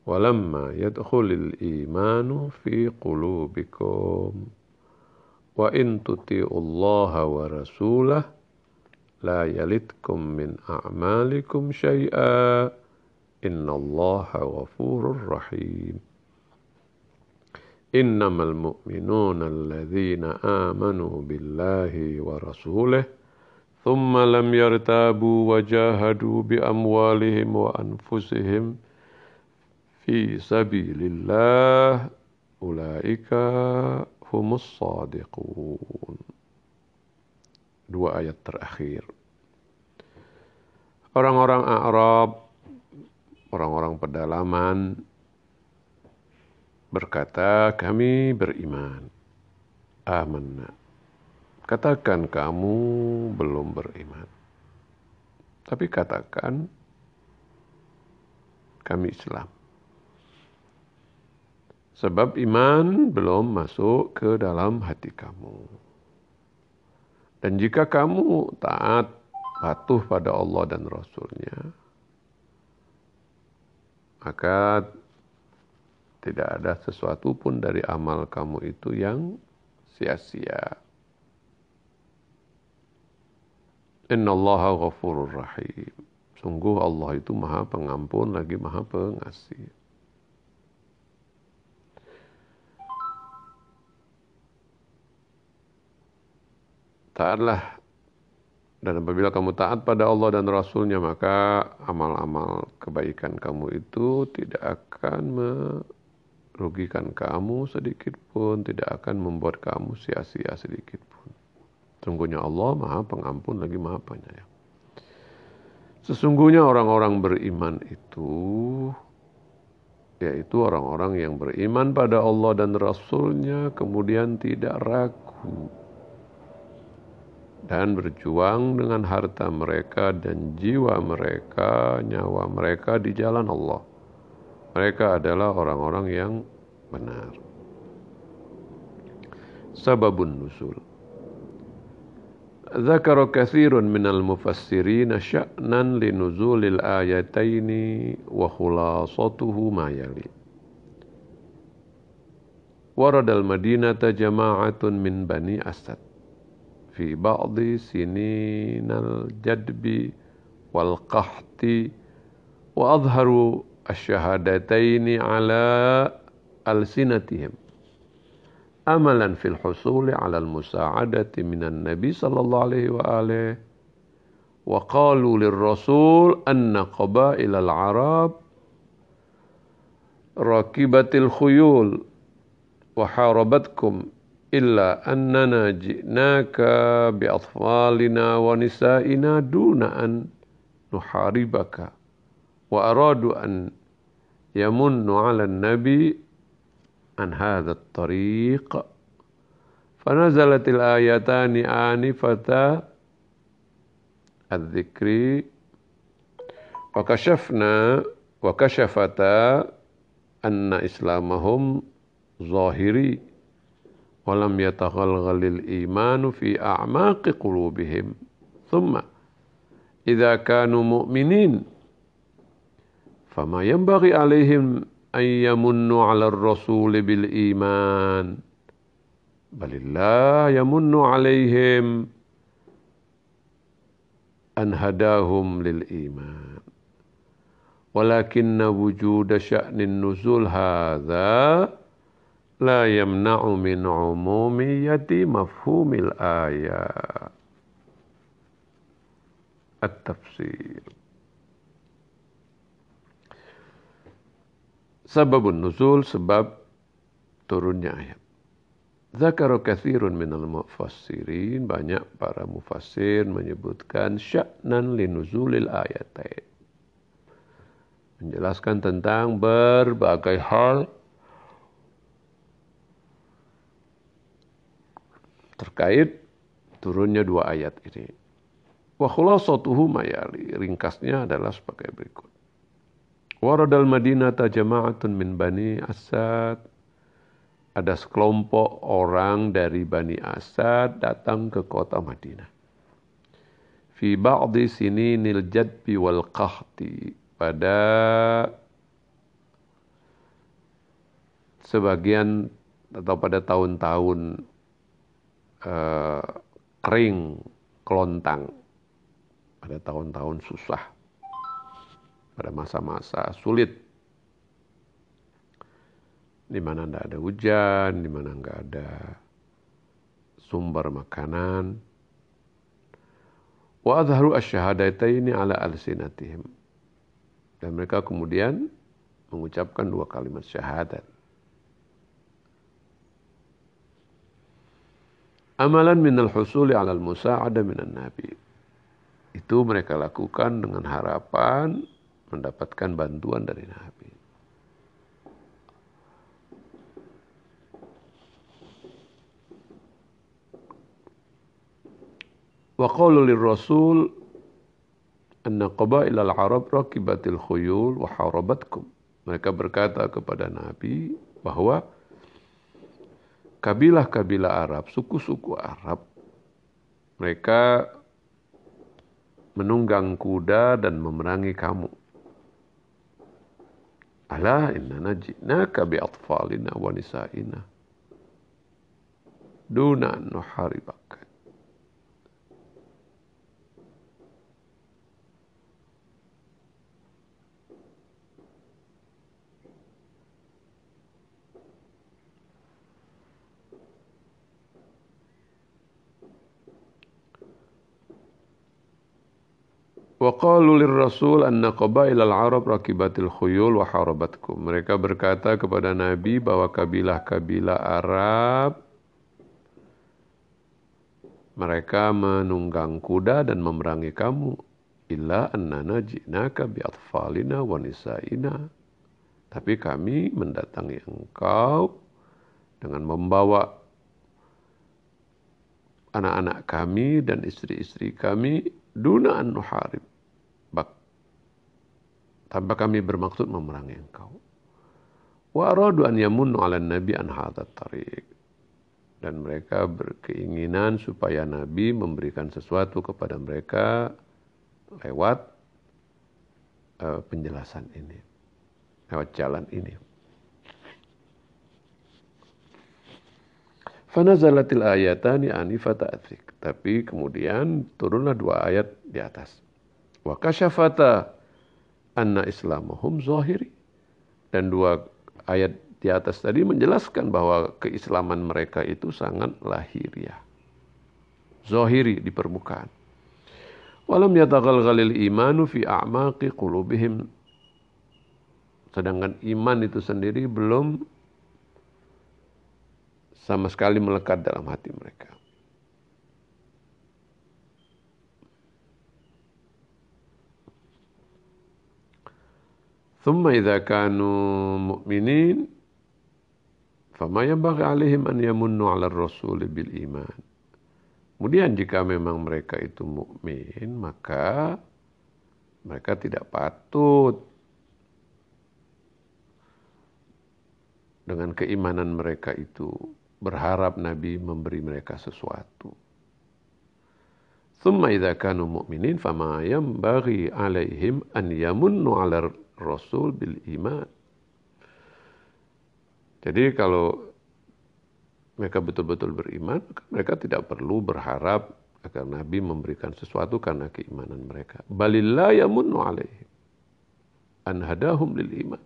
ولما يدخل الإيمان في قلوبكم وإن تطيعوا الله ورسوله لا يلدكم من أعمالكم شيئا. إن الله غفور رحيم. إنما المؤمنون الذين آمنوا بالله ورسوله ثم لم يرتابوا وجاهدوا بأموالهم وأنفسهم ۖ fi sabilillah ulaika humus sadiqun. Dua ayat terakhir. Orang-orang Arab, orang-orang pedalaman berkata, "Kami beriman." Amanna. Katakan kamu belum beriman. Tapi katakan kami Islam. Sebab iman belum masuk ke dalam hati kamu. Dan jika kamu taat, patuh pada Allah dan Rasulnya, maka tidak ada sesuatu pun dari amal kamu itu yang sia-sia. Inna Allah ghafurur rahim. Sungguh Allah itu maha pengampun lagi maha pengasih. Taatlah dan apabila kamu taat pada Allah dan Rasulnya maka amal-amal kebaikan kamu itu tidak akan merugikan kamu sedikit pun, tidak akan membuat kamu sia-sia sedikit pun. Sungguhnya Allah maha pengampun lagi maha penyayang. Sesungguhnya orang-orang beriman itu yaitu orang-orang yang beriman pada Allah dan Rasulnya kemudian tidak ragu dan berjuang dengan harta mereka dan jiwa mereka, nyawa mereka di jalan Allah. Mereka adalah orang-orang yang benar. Sababun nusul. ذكر كثير من المفسرين شأنا لنزول الآيتين وخلاصته ما يلي ورد المدينة جماعة من بني أسد في بعض سنين الجدب والقحط وأظهروا الشهادتين على ألسنتهم. أملا في الحصول على المساعدة من النبي صلى الله عليه وآله وقالوا للرسول أن قبائل العرب راكبت الخيول وحاربتكم إلا أننا جئناك بأطفالنا ونسائنا دون أن نحاربك وأرادوا أن يمنوا على النبي عن هذا الطريق. فنزلت الآيتان آنفة الذكر وكشفنا وكشفتا أن إسلامهم ظاهري. ولم يتغلغل الإيمان في أعماق قلوبهم. ثم إذا كانوا مؤمنين فما ينبغي عليهم أن يمنوا على الرسول بالإيمان بل الله يمن عليهم أن هداهم للإيمان. ولكن وجود شأن النزول هذا la yamna'u min umumiyati mafhumil ayat at-tafsir. Sababun nuzul sebab turunnya ayat. Zakaru kathirun minal mufassirin. Banyak para mufassir menyebutkan Sya'nan linuzulil ayatain. Menjelaskan tentang berbagai hal terkait turunnya dua ayat ini. Wa khulasatuhu mayali. Ringkasnya adalah sebagai berikut. Waradal Madinata jama'atun min Bani Asad. Ada sekelompok orang dari Bani Asad datang ke kota Madinah. Fi ba'di sini nil jadbi wal qahti. Pada sebagian atau pada tahun-tahun uh, kering, kelontang. Pada tahun-tahun susah pada masa-masa sulit di mana tidak ada hujan, di mana nggak ada sumber makanan. Wa adharu asyhadataini ala alsinatihim. Dan mereka kemudian mengucapkan dua kalimat syahadat. Amalan minal husuli alal musa'ada minan nabi. Itu mereka lakukan dengan harapan mendapatkan bantuan dari nabi. Wa qalu lirrasul anna qabail al-arab rakibatil khuyul wa harabatkum. Mereka berkata kepada Nabi bahwa kabilah-kabilah Arab, suku-suku Arab, mereka menunggang kuda dan memerangi kamu. Ala inna najinaka bi atfalina wa nisa'ina. Duna nuharibaka. Wa qalu lirrasul anna qabail al-arab rakibatil khuyul wa harabatkum. Mereka berkata kepada Nabi bahwa kabilah-kabilah Arab mereka menunggang kuda dan memerangi kamu. Illa annana ji'naka bi atfalina wa nisa'ina. Tapi kami mendatangi engkau dengan membawa anak-anak kami dan istri-istri kami duna an nuharib tanpa kami bermaksud memerangi engkau. Wa aradu an yamunnu ala nabi an hadat tariq. Dan mereka berkeinginan supaya Nabi memberikan sesuatu kepada mereka lewat uh, penjelasan ini. Lewat jalan ini. Fanazalatil ayatani anifata. Tapi kemudian turunlah dua ayat di atas. Wa kasyafata anna islamahum zahiri. Dan dua ayat di atas tadi menjelaskan bahwa keislaman mereka itu sangat lahiriah. Zahiri di permukaan. Walam yataghalghalil imanu fi a'maqi qulubihim. Sedangkan iman itu sendiri belum sama sekali melekat dalam hati mereka. ثم إذا كانوا مؤمنين فما ينبغي عليهم أن يمنوا على الرسول بالإيمان. Kemudian jika memang mereka itu mukmin, maka mereka tidak patut dengan keimanan mereka itu berharap Nabi memberi mereka sesuatu. Thumma idza kanu mu'minin fama yambaghi alaihim an yamunnu 'ala Rasul bil iman. Jadi kalau mereka betul-betul beriman, mereka tidak perlu berharap agar Nabi memberikan sesuatu karena keimanan mereka. Balillah yamunnu alaihim. An hadahum lil iman.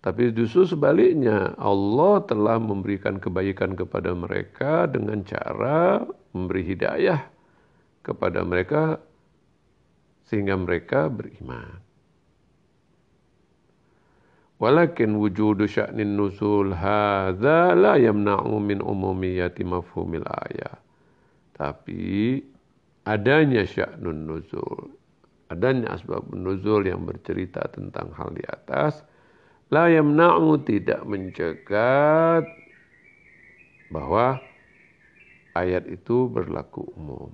Tapi justru sebaliknya, Allah telah memberikan kebaikan kepada mereka dengan cara memberi hidayah kepada mereka sehingga mereka beriman. Walakin wujudu sya'nin nuzul hadza la yamna'u min umumiyati mafhumil ayat. Tapi adanya sya'nun nuzul, adanya asbab nuzul yang bercerita tentang hal di atas, la yamna'u tidak mencegat bahwa ayat itu berlaku umum.